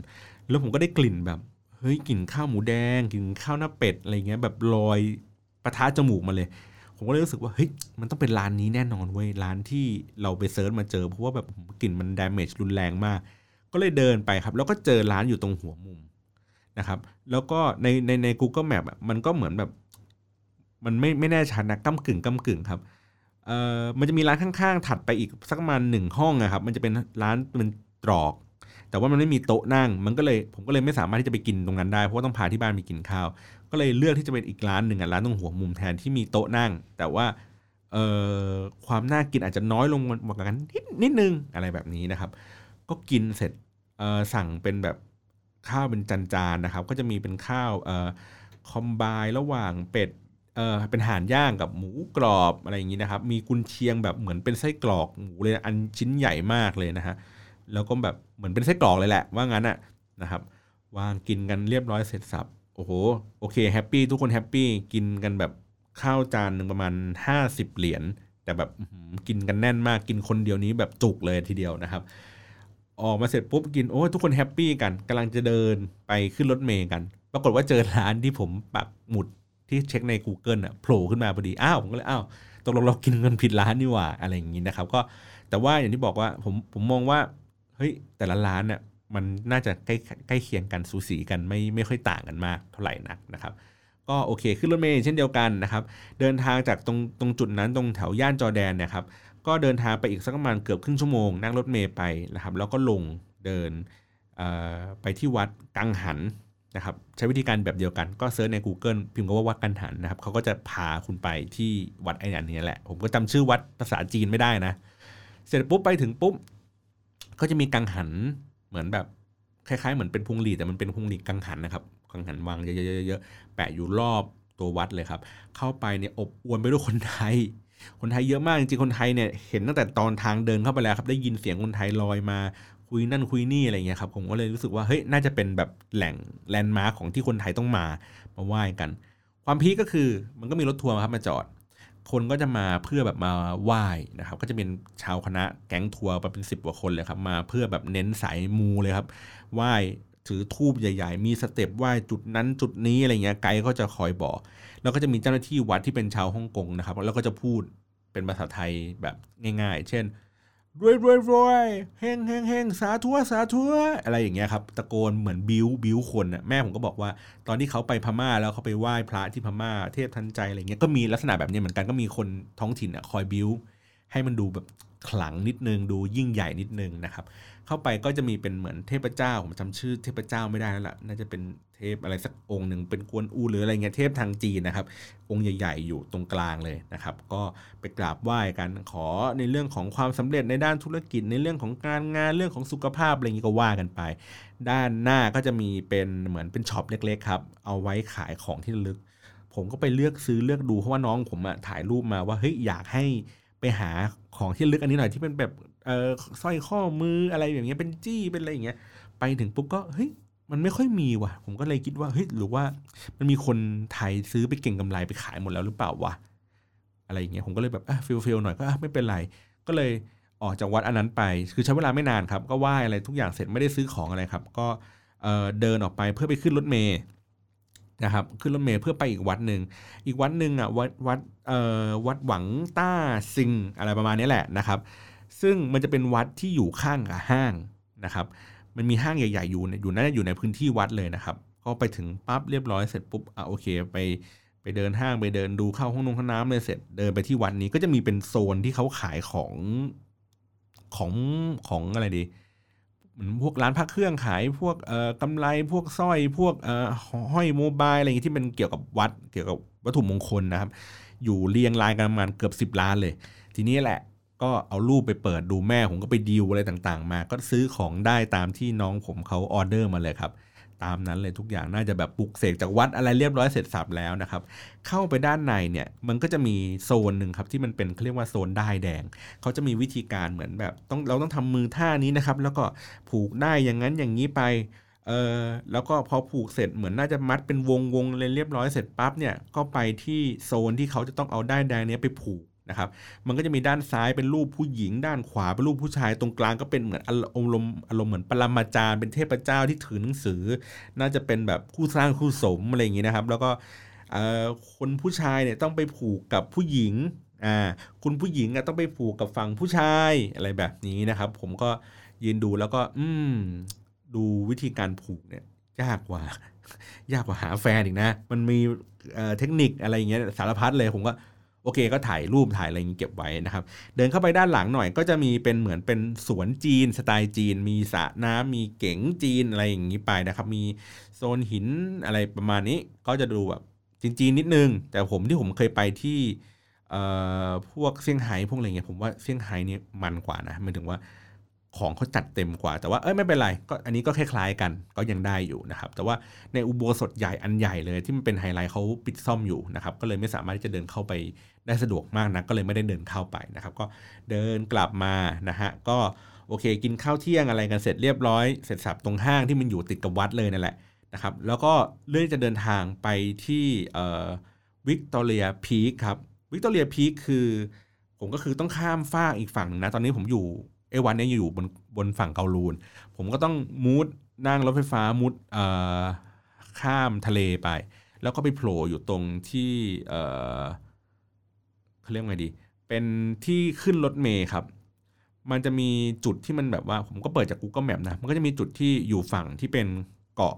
S1: แล้วผมก็ได้กลิ่นแบบเฮ้ยกลิ่นข้าวหมูแดงกลิ่นข้าวหน้าเป็ดอะไรเงี้ยแบบลอยประทะจมูกมาเลย ผมก็เลยรู้สึกว่าเฮ้ยมันต้องเป็นร้านนี้แน่นอนเว้ยร้านที่เราไปเซิร์ชมาเจอเพราะว่าแบบกลิ่นมันดามจรุนแรงมาก ก็เลยเดินไปครับ แล้วก็เจอร้านอยู่ตรงหัวมุมนะครับ แล้วก็ในในใน Google Map มันก็เหมือนแบบ มันไม่ไม่แน่ชัดนะก้ากึ่งก้ากึ่งครับ เอ่อมันจะมีร้านข้างๆ ถัดไปอีกสักประมาณหนึ่งห้องนะครับ มันจะเป็นร้านเป็นตรอก แต่ว่ามันไม่มีโต๊ะนั่ง มันก็เลยผมก็เลยไม่สามารถที่จะไปกินตรงนั้นได้ เพราะว่าต้องพาที่บ้านไปกินข้าว ก็เลยเลือกที่จะเป็นอีกร้านหนึ่งอะร้านตรงหัวมุมแทนที่มีโต๊ะนั่ง แต่ว่าเอ่อความน่ากินอาจจะน้อยลงกว่ากันนิดนิดนึงอะไรแบบนี้นะครับ ก็กินเสร็จเอ่อสั่งเป็นแบบข้าวเป็นจานๆนะครับ ก็จะมีเป็นข้าวเอ่อคอมไบระหว่างเป็ด เออเป็นห่านย่างกับหมูกรอบอะไรอย่างนี้นะครับ มีกุนเชียงแบบเหมือนเป็นไส้กรอกหมูเลยอันชิ้นใหญ่มากเลยนะฮะแล้วก็แบบเหมือนเป็นไส้กรอกเลยแหละ ว่างั้นอะนะครับ วางกินกันเรียบร้อยเสร็จสรรพโอ้โหโอเค happy ทุกคน happy กินกันแบบข้าวจานหนึ่งประมาณ 50 เหรียญแต่แบบกินกันแน่นมากกินคนเดียวนี้แบบจุกเลยทีเดียวนะครับ ออกมาเสร็จปุ๊บกินโอ้ทุกคน happy กันกำลังจะเดินไปขึ้นรถเมย์กัน ปรากฏว่าเจอร้านที่ผมปักหมุด ที่เช็คใน Google อะโผล่ขึ้นมาพอดี อ้าว ผมก็เลยอ้าวตกลงเรากินกันผิดร้านนี่หว่าอะไรอย่างนี้นะครับ ก็แต่ว่าอย่างที่บอกว่าผมผมมองว่าเฮ้ยแต่ละร้านเนี่ยมันน่าจะใกล้ใกล้เคียงกันสูสีกันไม่ไม่ค่อยต่างกันมากเท่าไหร่นักนะครับ ก็โอเคขึ้นรถเมล์เช่นเดียวกันนะครับ เดินทางจากตรงตรงจุดนั้นตรงแถวย่านจอแดนเนี่ยครับ ก็เดินทางไปอีกสักประมาณเกือบครึ่งชั่วโมงนั่งรถเมล์ไปนะครับ แล้วก็ลงเดินไปที่วัดกังหัน นะครับใช้วิธีการแบบเดียวกันก็เซิร์ชใน Google พิมพ์ก็ว่าวัดกันหันนะครับเขาก็จะพาคุณไปที่วัดไอ้นันนี้แหละ ผมก็จำชื่อวัดภาษาจีนไม่ได้นะ เสร็จปุ๊บไปถึงปุ๊บก็จะมีกังหันเหมือนแบบคล้ายๆเหมือนเป็นพวงหลีดแต่มันเป็นพวงหลีดกังหันนะครับกังหันวางเยอะๆๆแปะอยู่รอบตัววัดเลยครับ เข้าไปเนี่ยอบอวลไปด้วยคนไทย คนไทยเยอะมากจริงๆคนไทยเนี่ยเห็นตั้งแต่ตอนทางเดินเข้าไปแล้วครับได้ยินเสียงคนไทยลอยมา คุยนั่นคุยนี่อะไรเงี้ยครับผมก็เลยรู้สึกว่าเฮ้ยน่าจะเป็นแบบแหล่งแลนด์มาร์คของที่คนไทยต้องมามาไหว้กัน ความ peak็คือมันก็มีรถทัวร์ครับมาจอด คนก็จะมาเพื่อแบบมาไหว้นะครับก็จะเป็นชาวคณะแก๊งทัวร์เป็นสิบกว่าคนเลยครับมาเพื่อแบบเน้นสายมูเลยครับไหว้ถือธูปใหญ่ ๆ มี step ไหว้จุดนั้นจุดนี้อะไรเงี้ยไกด์ก็จะคอยบอก แล้วก็จะมีเจ้าหน้าที่วัดที่เป็นชาวฮ่องกงนะครับแล้วก็จะพูดเป็นภาษาไทยแบบง่าย ๆ เช่น รวยรวยรวยเฮงเฮงเฮงสาธุสาธุอะไรอย่างเงี้ยครับ ตะโกนเหมือนบิ้วบิ้วคนน่ะแม่ผมก็บอกว่า ตอนที่เขาไปพม่าแล้วเขาไปไหว้พระที่พม่าเทพทันใจอะไรเงี้ยก็มีลักษณะแบบนี้เหมือนกันก็มีคนท้องถิ่นอะคอยบิ้วให้มันดูแบบขลังนิดนึงดูยิ่งใหญ่นิดนึงนะครับ เข้าไปก็จะมีเป็นเหมือนเทพเจ้าผมจำชื่อเทพเจ้าไม่ได้แล้วล่ะน่าจะเป็นเทพอะไรสักองค์หนึ่งเป็นกวนอูหรืออะไรเงี้ยเทพทางจีนนะครับ องค์ใหญ่ ๆ อยู่ตรงกลางเลยนะครับ ก็ไปกราบไหว้กันขอในเรื่องของความสำเร็จในด้านธุรกิจในเรื่องของการงานเรื่องของสุขภาพอะไรอย่างนี้ก็ว่ากันไป ด้านหน้าก็จะมีเป็นเหมือนเป็นช็อปเล็กๆครับเอาไว้ขายของที่ระลึก ผมก็ไปเลือกซื้อเลือกดูเพราะว่าน้องผมอะถ่ายรูปมาว่าเฮ้ยอยากให้ไปหาของที่ลึกอันนี้หน่อยที่เป็นแบบ เออสร้อยข้อมืออะไรอย่างเงี้ยเป็นจี้เป็นอะไรอย่างเงี้ยไปถึงปุ๊บก็เฮ้ยมันไม่ค่อยมีว่ะ ผมก็เลยคิดว่าเฮ้ยหรือว่ามันมีคนไทยซื้อไปเก่งกำไรไปขายหมดแล้วหรือเปล่าวะอะไรอย่างเงี้ยผมก็เลยแบบอะ fail fail หน่อยก็อะไม่เป็นไร ก็เลยออกจากวัดอันนั้นไป คือใช้เวลาไม่นานครับ ก็ไหว้อะไรทุกอย่างเสร็จไม่ได้ซื้อของอะไรครับ ก็เออเดินออกไปเพื่อไปขึ้นรถเมย์นะครับขึ้นรถเมย์เพื่อไปอีกวัดหนึ่งอีกวัดหนึ่งอะวัดวัดเอ่อวัดหวังต้าเซียนอะไรประมาณนี้แหละนะครับ ซึ่งมันจะเป็นวัดที่อยู่ข้างกับห้างนะครับมันมีห้างใหญ่ๆอยู่อยู่นั่นอยู่ในพื้นที่วัดเลยนะครับก็ไปถึงปั๊บเรียบร้อยเสร็จปุ๊บอะโอเคไปไปเดินห้างไปเดินดูเข้าห้องนงห้องน้ำเลยเสร็จเดินไปที่วัดนี้ก็จะมีเป็นโซนที่เขาขายของของของอะไรดีเหมือนพวกร้านพักเครื่องขายพวกเอ่อกำไรพวกสร้อยพวกเอ่อห้อยโมบายอะไรอย่างที่เป็นเกี่ยวกับวัดเกี่ยวกับวัตถุมงคลนะครับ อยู่เรียงรายกันประมาณเกือบสิบล้านเลย ทีนี้แหละ ก็เอารูปไปเปิดดูแม่ผมก็ไปดีลอะไรต่างๆ มา ก็ซื้อของได้ตามที่น้องผมเขาออเดอร์มาเลยครับ ตามนั้นเลยทุกอย่างน่าจะแบบปลุกเสกจากวัดอะไรเรียบร้อยเสร็จสับแล้วนะครับ เข้าไปด้านในเนี่ยมันก็จะมีโซนหนึ่งครับที่มันเป็นเรียกว่าโซนได้แดง เขาจะมีวิธีการเหมือนแบบต้องเราต้องทำมือท่านี้นะครับ แล้วก็ผูกได้อย่างนั้นอย่างนี้ไปเออแล้วก็พอผูกเสร็จเหมือนน่าจะมัดเป็นวงวงเลยเรียบร้อยเสร็จปั๊บเนี่ยก็ไปที่โซนที่เขาจะต้องเอาได้แดงเนี้ยไปผูก นะครับมันก็จะมีด้านซ้ายเป็นรูปผู้หญิง ด้านขวาเป็นรูปผู้ชายตรงกลางก็เป็นเหมือนอารมณ์อารมณ์เหมือนปรมาจารย์เป็นเทพเจ้าที่ถือหนังสือ น่าจะเป็นแบบคู่สร้างคู่สมอะไรอย่างนี้นะครับ แล้วก็คนผู้ชายเนี่ยต้องไปผูกกับผู้หญิงอ่าคุณผู้หญิงต้องไปผูกกับฝั่งผู้ชายอะไรแบบนี้นะครับ ผมก็ยืนดูแล้วก็ อืม ดูวิธีการผูกเนี่ย ยากกว่า ยากกว่าหาแฟนอีกนะ มันมีเทคนิคอะไรอย่างเงี้ยสารพัดเลยผมก็ โอเคก็ถ่ายรูปถ่ายอะไรอย่างนี้เก็บไว้นะครับ เดินเข้าไปด้านหลังหน่อยก็จะมีเป็นเหมือนเป็นสวนจีนสไตล์จีน มีสระน้ำมีเก๋งจีนอะไรอย่างนี้ไปนะครับ มีโซนหินอะไรประมาณนี้ก็จะดูแบบจีนๆนิดนึง แต่ผมที่ผมเคยไปที่พวกเซี่ยงไฮ้พวกอะไรเงี้ยผมว่าเซี่ยงไฮ้นี่มันกว่านะหมายถึงว่า ของเขาจัดเต็มกว่า แต่ว่าเอ้ยไม่เป็นไรก็อันนี้ก็คล้ายๆกันก็ยังได้อยู่นะครับ แต่ว่าในอุโบสถใหญ่อันใหญ่เลยที่มันเป็นไฮไลท์เขาปิดซ่อมอยู่นะครับ ก็เลยไม่สามารถที่จะเดินเข้าไปได้สะดวกมากนะก็เลยไม่ได้เดินเข้าไปนะครับ ก็เดินกลับมานะฮะก็โอเค กินข้าวเที่ยงอะไรกันเสร็จเรียบร้อยเสร็จสับตรงห้างที่มันอยู่ติดกับวัดเลยนั่นแหละนะครับ แล้วก็เลื่อนจะเดินทางไปที่วิกตอเรียพีคครับวิกตอเรียพีคคือผมก็คือต้องข้ามฟากอีกฝั่งนะตอนนี้ผมอยู่ เอวันนี้อยู่บนบนฝั่งเกาลูน ผมก็ต้องมูดนั่งรถไฟฟ้ามุดข้ามทะเลไป แล้วก็ไปโผล่อยู่ตรงที่เขาเรียกไงดี เป็นที่ขึ้นรถเมย์ครับ มันจะมีจุดที่มันแบบว่าผมก็เปิดจาก Google Map นะ มันก็จะมีจุดที่อยู่ฝั่งที่เป็นเกาะ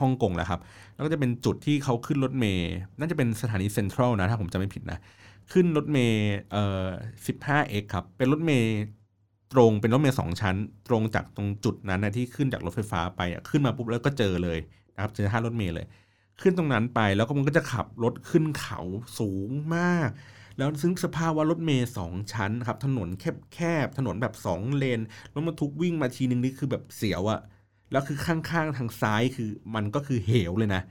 S1: ฮ่องกงแหละครับ แล้วก็จะเป็นจุดที่เขาขึ้นรถเมย์น่าจะเป็นสถานีเซ็นทรัลนะ ถ้าผมจำไม่ผิดนะ ขึ้นรถเมย์เอ่อ 15x ครับ เป็นรถเมย์ ตรงเป็นรถเมล์สองชั้น ตรงจากตรงจุดนั้นนะที่ขึ้นจากรถไฟฟ้าไปอะขึ้นมาปุ๊บแล้วก็เจอเลยนะครับเจอท่ารถเมล์เลย ขึ้นตรงนั้นไปแล้วก็มันก็จะขับรถขึ้นเขาสูงมาก แล้วซึ่งสภาพว่ารถเมล์สองชั้นครับถนนแคบแคบถนนแบบสองเลนรถบรรทุกวิ่งมาทีนึงนี่คือแบบเสียวอะแล้วคือข้างๆทางซ้ายคือมันก็คือเหวเลยนะ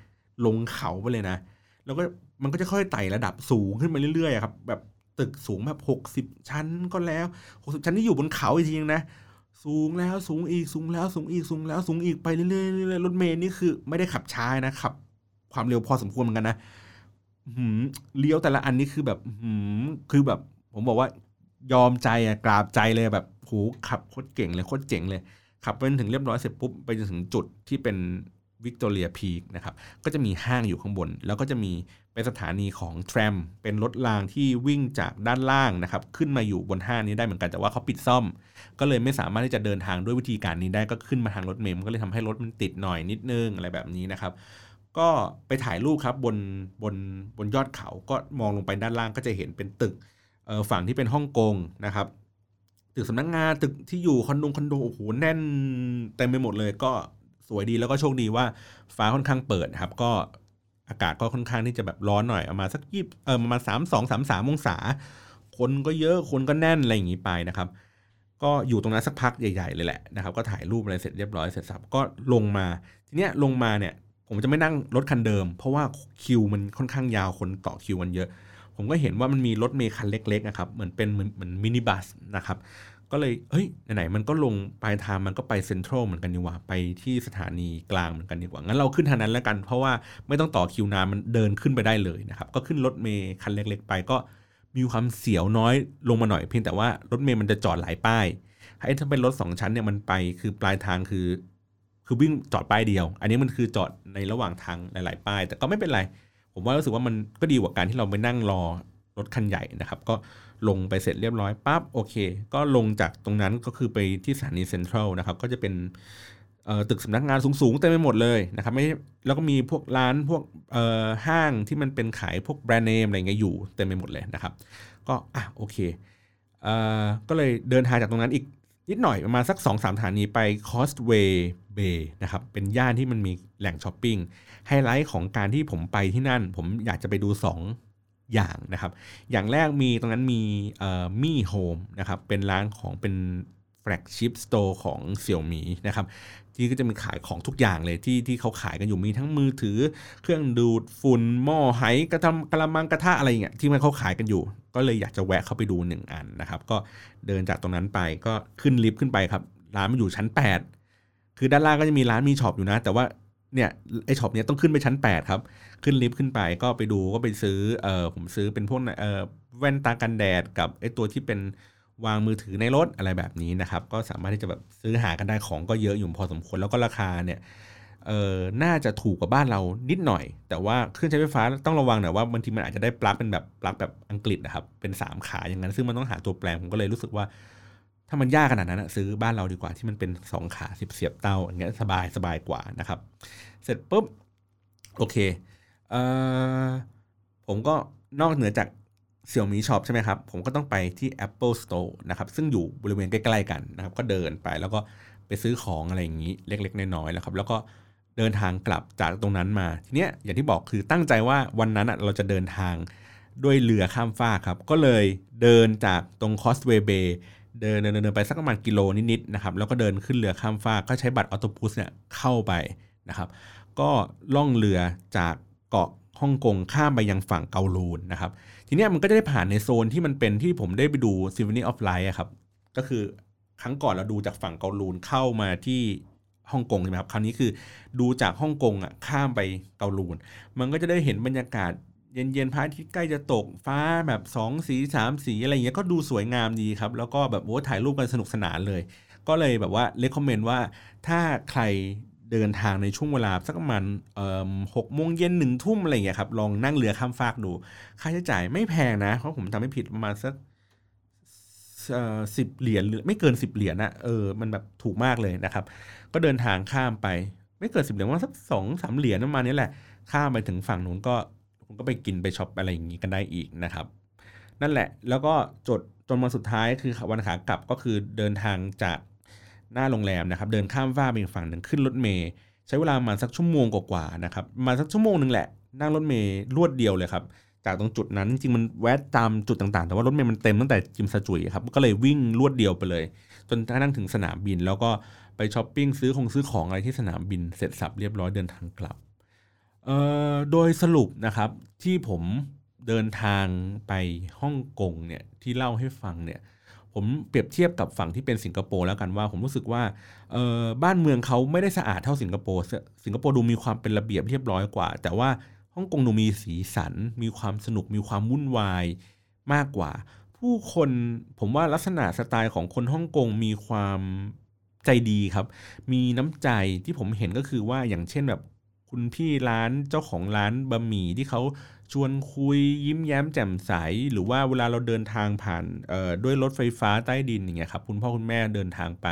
S1: ลงเขาไปเลยนะ แล้วก็มันก็จะค่อยไต่ระดับสูงขึ้นมาเรื่อยๆครับ แบบ ตึกสูงแบบหกสิบชั้นก็แล้วหกสิบชั้นที่อยู่บนเขาอีกทีนึงนะ สูงแล้วสูงอีกสูงแล้วสูงอีกสูงแล้วสูงอีกไปเรื่อยๆรถเมล์นี่คือไม่ได้ขับช้านะขับ ความเร็วพอสมควรเหมือนกันนะหืมเลี้ยวแต่ละอันนี้คือแบบหืมคือแบบ ผมบอกว่ายอมใจอะกราบใจเลยแบบโหขับโคตรเก่งเลยโคตรเจ๋งเลยขับไปถึงเรียบร้อยเสร็จปุ๊บไปจนถึงจุดที่เป็นวิกตอเรียพีคนะครับ ก็จะมีห้างอยู่ข้างบน แล้วก็จะมี เป็นสถานีของแทรม เป็นรถรางที่วิ่งจากด้านล่างนะครับ ขึ้นมาอยู่บนห้างนี้ได้เหมือนกันแต่ว่าเขาปิดซ่อม ก็เลยไม่สามารถที่จะเดินทางด้วยวิธีการนี้ได้ก็ขึ้นมาทางรถเมล์ก็เลยทำให้รถมันติดหน่อยนิดนึงอะไรแบบนี้นะครับ ก็ไปถ่ายรูปครับบนบนบนยอดเขาก็มองลงไปด้านล่างก็จะเห็นเป็นตึกฝั่งที่เป็นฮ่องกงนะครับตึกสำนักงงานตึกที่อยู่คอนโดคอนโดโอ้โหแน่นเต็มไปหมดเลยก็สวยดีแล้วก็โชคดีว่าฟ้าค่อนข้างเปิดครับ ก็ อากาศก็ค่อนข้างที่จะแบบร้อนหน่อยเอามาสักยี่เออประมาณสามสองสามสามองศา คนก็เยอะคนก็แน่นอะไรอย่างนี้ไปนะครับ ก็อยู่ตรงนั้นสักพักใหญ่ๆเลยแหละนะครับ ก็ถ่ายรูปอะไรเสร็จเรียบร้อยเสร็จสับก็ลงมาทีเนี้ยลงมาเนี่ย ผมจะไม่นั่งรถคันเดิม เพราะว่าคิวมันค่อนข้างยาวคนต่อคิวกันเยอะ ผมก็เห็นว่ามันมีรถเมล์คันเล็กๆนะครับเหมือนเป็นเหมือนเหมือนมินิบัสนะครับ ก็เลยเฮ้ยไหนๆมันก็ลงปลายทางมันก็ไปเซ็นทรัลเหมือนกันดีกว่าไปที่สถานีกลางเหมือนกันดีกว่างั้นเราขึ้นทางนั้นแล้วกัน เพราะว่าไม่ต้องต่อคิวนานมันเดินขึ้นไปได้เลยนะครับก็ขึ้นรถเมย์คันเล็ก ๆ ไปก็มีความเสียวน้อยลงมาหน่อยเพียงแต่ว่ารถเมย์มันจะจอดหลายป้ายไอ้ถ้าเป็นรถสองชั้นเนี่ยมันไปคือปลายทางคือ คือวิ่งจอดป้ายเดียว อันนี้มันคือจอดในระหว่างทางหลาย ๆ ป้าย แต่ก็ไม่เป็นไร ผมว่ารู้สึกว่ามันก็ดีกว่าการที่เราไปนั่งรอรถคันใหญ่นะครับ ก็ ลงไปเสร็จเรียบร้อยปั๊บโอเค ก็ลงจากตรงนั้นก็คือไปที่สถานีเซ็นทรัลนะครับ ก็จะเป็นตึกสำนักงานสูงๆเต็มไปหมดเลยนะครับไม่แล้วก็มีพวกร้านพวกห้างที่มันเป็นขายพวก brand name อะไรเงี้ยอยู่เต็มไปหมดเลยนะครับ ก็อะโอเคก็เลยเดินทางจากตรงนั้นอีกนิดหน่อยประมาณสัก2อสามสถานีไป Causeway Bay นะครับเป็นย่านที่มันมีแหล่งช้อปปิ้งไฮไลท์ของการที่ผมไปที่นั่น ผมอยากจะไปดู 2 อย่างนะครับ อย่างแรกมีตรงนั้นมี Mi Home นะครับเป็นร้านของเป็น flagship store ของ Xiaomi นะครับที่ก็จะมีขายของทุกอย่างเลยที่ที่เขาขายกันอยู่มีทั้งมือถือ เครื่องดูดฝุ่นหม้อไหกะละมังกะละมังกระทะอะไรเงี้ยที่มันเขาขายกันอยู่ ก็เลยอยากจะแวะเข้าไปดูหนึ่งอันนะครับ ก็เดินจากตรงนั้นไปก็ขึ้นลิฟต์ขึ้นไปครับร้านมันอยู่ชั้น 8 คือด้านล่างก็จะมีร้านมีช็อปอยู่นะ แต่ว่า เนี่ยไอช็อปเนี้ยต้องขึ้นไปชั้น 8 ครับ ขึ้นลิฟต์ขึ้นไปก็ไปดูก็ไปซื้อเออผมซื้อเป็นพวกเออแว่นตากันแดดกับไอตัวที่เป็นวางมือถือในรถอะไรแบบนี้นะครับ ก็สามารถที่จะแบบซื้อหากันได้ของก็เยอะอยู่พอสมควรแล้วก็ราคาเนี่ยเออน่าจะถูกกว่าบ้านเรานิดหน่อย แต่ว่าเครื่องใช้ไฟฟ้าต้องระวังหน่อยว่าบางทีมันอาจจะได้ปลั๊กเป็นแบบปลั๊กแบบอังกฤษนะครับเป็น 3 ขาอย่างนั้น ซึ่งมันต้องหาตัวแปลงผมก็เลยรู้สึกว่า ถ้ามันยากขนาดนั้นซื้อบ้านเราดีกว่าที่มันเป็น 2 ขาสิบเสียบเต้าอย่างเงี้ยสบายสบายกว่านะครับ เสร็จปุ๊บโอเคเอ่อผมก็นอกเหนือจากเสี่ยวมีช็อปใช่ไหมครับ ผมก็ต้องไปที่ Apple Store นะครับ ซึ่งอยู่บริเวณใกล้ๆกันนะครับ ก็เดินไปแล้วก็ไปซื้อของอะไรอย่างนี้เล็กๆน้อยๆแล้วครับ แล้วก็เดินทางกลับจากตรงนั้นมา ทีเนี้ยอย่างที่บอกคือตั้งใจว่าวันนั้นเราจะเดินทางด้วยเรือข้ามฟากครับ ก็เลยเดินจากตรง Causeway Bay เดินเดินเดินไปสักประมาณกิโลนิดๆนะครับแล้วก็เดินขึ้นเรือข้ามฟากก็ใช้บัตร Octopus เนี่ยเข้าไปนะครับ ก็ล่องเรือจากเกาะฮ่องกงข้ามไปยังฝั่งเกาลูนนะครับ ทีนี้มันก็จะได้ผ่านในโซนที่มันเป็นที่ผมได้ไปดู Symphony of Light ครับก็คือครั้งก่อนเราดูจากฝั่งเกาลูนเข้ามาที่ฮ่องกงใช่ไหมครับคราวนี้คือดูจากฮ่องกงอะข้ามไปเกาลูน มันก็จะได้เห็นบรรยากาศ เย็นๆพระอาทิตย์ใกล้จะตกฟ้าแบบ2สี3สีอะไรเงี้ยก็ดูสวยงามดีครับ แล้วก็แบบโอ้ถ่ายรูปกันสนุกสนานเลย ก็เลยแบบว่าเลคคอมเมนต์ว่าถ้าใครเดินทางในช่วงเวลาสักประมาณหกโมงเย็นหนึ่งทุ่มอะไรเงี้ยครับลองนั่งเรือข้ามฟากดู ค่าใช้จ่ายไม่แพงนะเพราะผมทำไม่ผิดประมาณสักสิบเหรียญหรือไม่เกินสิบเหรียญนะเออมันแบบถูกมากเลยนะครับ ก็เดินทางข้ามไป ไม่เกินสิบเหรียญว่าสักสองสามเหรียญประมาณนี้แหละ ข้ามไปถึงฝั่งนู้นก็ คุณก็ไปกินไปช็อปอะไรอย่างนี้กันได้อีกนะครับ นั่นแหละแล้วก็จดจนวันสุดท้ายคือวันขากลับก็คือเดินทางจากหน้าโรงแรมนะครับ เดินข้ามฟ้าไปอีกฝั่งหนึ่งขึ้นรถเมย์ใช้เวลามาสักชั่วโมงกว่าๆนะครับมาสักชั่วโมงหนึ่งแหละนั่งรถเมย์รวดเดียวเลยครับจากตรงจุดนั้นจริงมันแวะตามจุดต่างๆ แต่ว่ารถเมย์มันเต็มตั้งแต่จิมซาจุยครับก็เลยวิ่งรวดเดียวไปเลย จนกระทั่งถึงสนามบิน แล้วก็ไปช้อปปิ้งซื้อของซื้อของอะไรที่สนามบินเสร็จสับเรียบร้อยเดินทางกลับ โดยสรุปนะครับที่ผมเดินทางไปฮ่องกงเนี่ยที่เล่าให้ฟังเนี่ยผมเปรียบเทียบกับฝั่งที่เป็นสิงคโปร์แล้วกันว่า ผมรู้สึกว่าบ้านเมืองเขาไม่ได้สะอาดเท่าสิงคโปร์สิงคโปร์ดูมีความเป็นระเบียบเรียบร้อยกว่า แต่ว่าฮ่องกงดูมีสีสัน มีความสนุกมีความวุ่นวายมากกว่า ผู้คนผมว่าลักษณะสไตล์ของคนฮ่องกงมีความใจดีครับ มีน้ำใจที่ผมเห็นก็คือว่าอย่างเช่นแบบ คุณพี่ร้านเจ้าของร้านบะหมี่ที่เขาชวนคุยยิ้มแย้มแจ่มใส หรือว่าเวลาเราเดินทางผ่านด้วยรถไฟฟ้าใต้ดินอย่างเงี้ยครับคุณพ่อคุณแม่เดินทางไป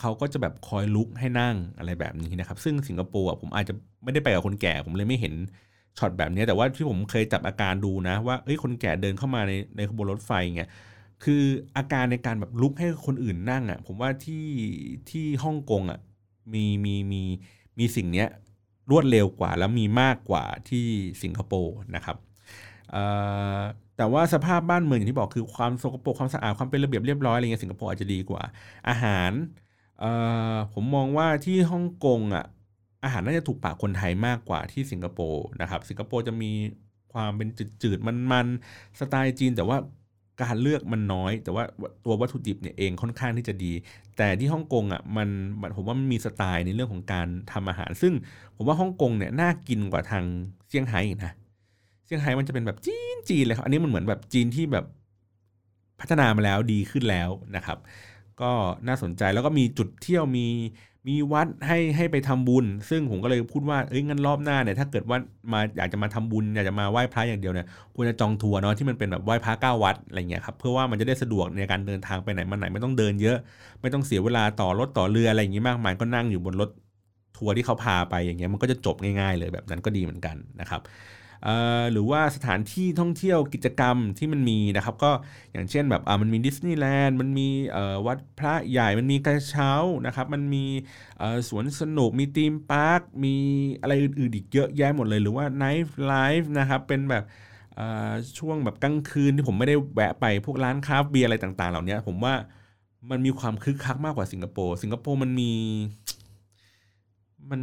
S1: เขาก็จะแบบคอยลุกให้นั่งอะไรแบบนี้นะครับ ซึ่งสิงคโปร์ผมอาจจะไม่ได้ไปกับคนแก่ ผมเลยไม่เห็นช็อตแบบนี้แต่ว่าที่ผมเคยจับอาการดูนะว่าเอ้ยคนแก่เดินเข้ามาในในขบวนรถไฟเงี้ยคืออาการในการแบบลุกให้คนอื่นนั่งอะ่ะผมว่าที่ที่ฮ่องกงอะ่ะมีมีมีมีสิ่งเนี้ย รวดเร็วกว่า แล้วมีมากกว่าที่สิงคโปร์นะครับแต่ว่าสภาพบ้านเมืองอย่างที่บอกคือความสกปรกความสะอาดความเป็นระเบียบเรียบร้อยอะไรเงี้ยสิงคโปร์อาจจะดีกว่า อาหารผมมองว่าที่ฮ่องกงอะอาหารน่าจะถูกปากคนไทยมากกว่าที่สิงคโปร์นะครับ สิงคโปร์จะมีความเป็นจืดๆมันๆสไตล์จีนแต่ว่า การเลือกมันน้อย แต่ว่าตัววัตถุดิบเนี่ยเองค่อนข้างที่จะดี แต่ที่ฮ่องกงอะมันผมว่ามันมีสไตล์ในเรื่องของการทำอาหาร ซึ่งผมว่าฮ่องกงเนี่ยน่ากินกว่าทางเซี่ยงไฮ้นะเซี่ยงไฮ้มันจะเป็นแบบจีนจีนเลยครับอันนี้มันเหมือนแบบจีนที่แบบพัฒนามาแล้วดีขึ้นแล้วนะครับ ก็น่าสนใจแล้วก็มีจุดเที่ยวมี มีวัดให้ให้ไปทำบุญ ซึ่งผมก็เลยพูดว่าเอ้ยงั้นรอบหน้าเนี่ยถ้าเกิดว่ามาอยากจะมาทำบุญอยากจะมาไหว้พระอย่างเดียวเนี่ยควรจะจองทัวร์เนาะที่มันเป็นแบบไหว้พระเก้าวัดอะไรเงี้ยครับเพื่อว่ามันจะได้สะดวกในการเดินทางไปไหนมาไหนไม่ต้องเดินเยอะ ไม่ต้องเสียเวลาต่อรถต่อเรืออะไรอย่างงี้มากมายก็นั่งอยู่บนรถทัวร์ที่เขาพาไปอย่างเงี้ยมันก็จะจบง่ายๆเลยแบบนั้นก็ดีเหมือนกันนะครับ หรือว่าสถานที่ท่องเที่ยวกิจกรรมที่มันมีนะครับก็อย่างเช่นแบบมันมีดิสนีย์แลนด์มันมีวัดพระใหญ่มันมีกระเช้านะครับมันมีสวนสนุกมี theme park มีอะไรอื่นๆอีกเยอะแยะหมดเลย หรือว่า nightlife นะครับเป็นแบบช่วงแบบกลางคืนที่ผมไม่ได้แวะไปพวกร้านคาเฟ่อะไรต่างๆ เหล่านี้ผมว่ามันมีความคึกคักมากกว่าสิงคโปร์สิงคโปร์มันมี มัน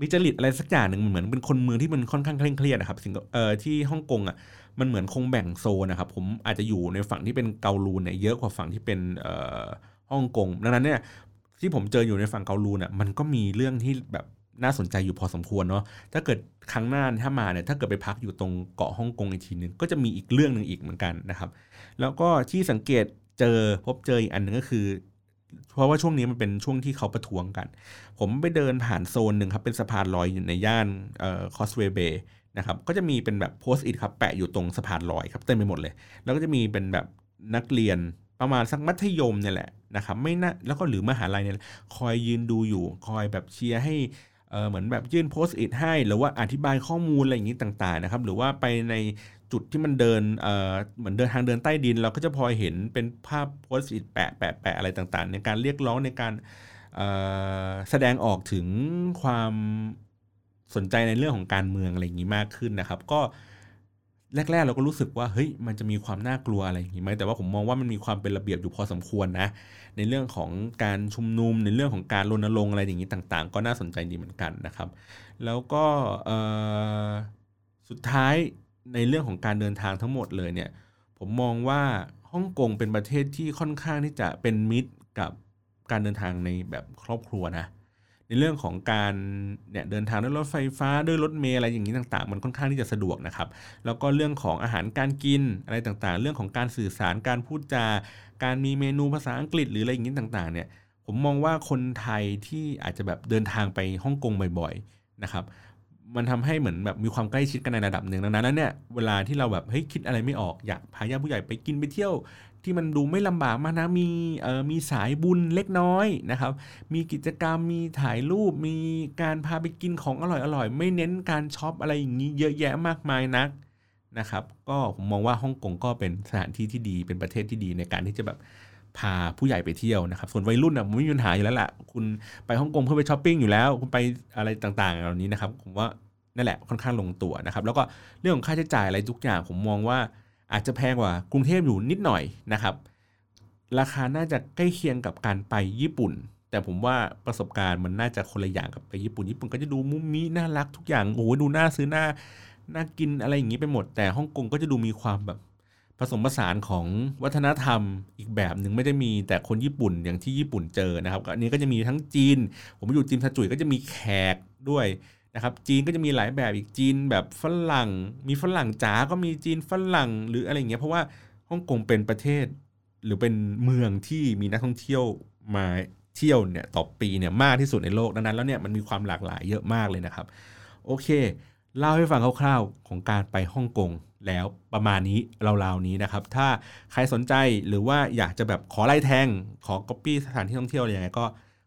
S1: มีจริตอะไรสักอย่างหนึ่งเหมือนเป็นคนเมืองที่มันค่อนข้างเคร่งเครียดนะครับสิงเอ่อที่ฮ่องกงอะมันเหมือนคงแบ่งโซนนะครับผมอาจจะอยู่ในฝั่งที่เป็นเกาลูนเนี่ยเยอะกว่าฝั่งที่เป็นเอ่อฮ่องกงดังนั้นเนี่ยที่ผมเจออยู่ในฝั่งเกาลูนอะมันก็มีเรื่องที่แบบน่าสนใจอยู่พอสมควรเนาะถ้าเกิดครั้งหน้าถ้ามาเนี่ยถ้าเกิดไปพักอยู่ตรงเกาะฮ่องกงอีกทีนึงก็จะมีอีกเรื่องหนึ่งอีกเหมือนกันนะครับ แล้วก็ที่สังเกตเจอพบเจออีกอันหนึ่งก็คือ เพราะว่าช่วงนี้มันเป็นช่วงที่เขาประท้วงกัน ผมไปเดินผ่านโซนหนึ่งครับ เป็นสะพานลอยอยู่ในย่านเอ่อ Causeway Bay นะครับ ก็จะมีเป็นแบบ Post-it ครับแปะอยู่ตรงสะพานลอยครับเต็มไปหมดเลย แล้วก็จะมีเป็นแบบนักเรียนประมาณสักมัธยมเนี่ยแหละนะครับไม่น่าแล้วก็หรือมหาลัยเนี่ยคอยยืนดูอยู่คอยแบบเชียร์ให้เออเหมือนแบบยื่น Post-it ให้ หรือว่าอธิบายข้อมูลอะไรอย่างนี้ต่างๆนะครับ หรือว่าไปใน จุดที่มันเดินเหมือนเดินทางเดินใต้ดิน เราก็จะพอเห็นเป็นภาพ Post-it แปะแปะแปะอะไรต่างๆ ในการเรียกร้องในการแสดงออกถึงความสนใจในเรื่องของการเมืองอะไรอย่างนี้มากขึ้นนะครับ ก็แรก ๆ เราก็รู้สึกว่าเฮ้ยมันจะมีความน่ากลัวอะไรอย่างนี้ไหมแต่ว่าผมมองว่ามันมีความเป็นระเบียบอยู่พอสมควรนะ ในเรื่องของการชุมนุมในเรื่องของการรณรงค์อะไรอย่างนี้ต่างๆ ก็น่าสนใจดีเหมือนกันนะครับ แล้วก็สุดท้าย ในเรื่องของการเดินทางทั้งหมดเลยเนี่ยผมมองว่าฮ่องกงเป็นประเทศที่ค่อนข้างที่จะเป็นมิตรกับการเดินทางในแบบครอบครัวนะในเรื่องของการเนี่ยเดินทางด้วยรถไฟฟ้าด้วยรถเมล์อะไรอย่างนี้ต่างๆ มันค่อนข้างที่จะสะดวกนะครับ แล้วก็เรื่องของอาหารการกินอะไรต่างๆ เรื่องของการสื่อสารการพูดจา การมีเมนูภาษาอังกฤษหรืออะไรอย่างนี้ต่างๆเนี่ยผมมองว่าคนไทยที่อาจจะแบบเดินทางไปฮ่องกงบ่อย ๆนะครับ มันทำให้เหมือนแบบมีความใกล้ชิดกันในระดับหนึ่งดังนั้นเนี่ยเวลาที่เราแบบเฮ้ยคิดอะไรไม่ออกอยากพาญาติผู้ใหญ่ไปกินไปเที่ยว ที่มันดูไม่ลำบากมากนะมีเอ่อมีสายบุญเล็กน้อยนะครับ มีกิจกรรมมีถ่ายรูปมีการพาไปกินของอร่อยอร่อยไม่เน้นการช็อปอะไรอย่างนี้เยอะแยะมากมายนักนะครับ ก็ผมมองว่าฮ่องกงก็เป็นสถานที่ที่ดีเป็นประเทศที่ดีในการที่จะแบบ พาผู้ใหญ่ไปเที่ยวนะครับ ส่วนวัยรุ่นอะผมไม่มีปัญหาอยู่แล้วแหละคุณไปฮ่องกงเพื่อไปช้อปปิ้งอยู่แล้ว คุณไปอะไรต่างๆเหล่านี้นะครับ ผมว่านั่นแหละค่อนข้างลงตัวนะครับ แล้วก็เรื่องของค่าใช้จ่ายอะไรทุกอย่างผมมองว่าอาจจะแพงกว่ากรุงเทพอยู่นิดหน่อยนะครับ ราคาน่าจะใกล้เคียงกับการไปญี่ปุ่น แต่ผมว่าประสบการณ์มันน่าจะคนละอย่างกับไปญี่ปุ่นญี่ปุ่นก็จะดูมุ้มมีน่ารักทุกอย่างโอ้โหดูน่าซื้อน่าน่ากินอะไรอย่างนี้ไปหมด แต่ฮ่องกงก็จะดูมีความแบบ ผสมผสานของวัฒนธรรมอีกแบบหนึ่งไม่ได้มีแต่คนญี่ปุ่นอย่างที่ญี่ปุ่นเจอนะครับอันนี้ก็จะมีทั้งจีน ผมอยู่จีนทจุยก็จะมีแขกด้วยนะครับจีนก็จะมีหลายแบบอีกจีนแบบฝรั่ง มีฝรั่งจ๋าก็มีจีนฝรั่งหรืออะไรเงี้ยเพราะว่าฮ่องกงเป็นประเทศ หรือเป็นเมืองที่มีนักท่องเที่ยวมาเที่ยวเนี่ยต่อปีเนี่ยมากที่สุดในโลกดังนั้นแล้วเนี่ยมันมีความหลากหลายเยอะมากเลยนะครับ โอเค เล่าให้ฟังคร่าวๆของการไปฮ่องกง แล้วประมาณนี้ราวๆนี้นะครับ ถ้าใครสนใจหรือว่าอยากจะแบบขอไล่แทง ขอก๊อปปี้สถานที่ท่องเที่ยวอะไรยังไงก็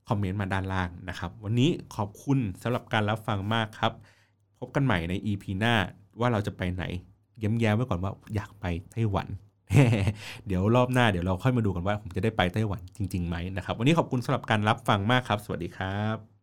S1: คอมเมนต์มาด้านล่างนะครับ วันนี้ขอบคุณสำหรับการรับฟังมากครับ พบกันใหม่ใน EP หน้าว่าเราจะไปไหนเย้มแย้มไว้ก่อนว่าอยากไปไต้หวัน เดี๋ยวรอบหน้าเดี๋ยวเราค่อยมาดูกันว่าผมจะได้ไปไต้หวันจริงๆไหมนะครับ วันนี้ขอบคุณสำหรับการรับฟังมากครับ สวัสดีครับ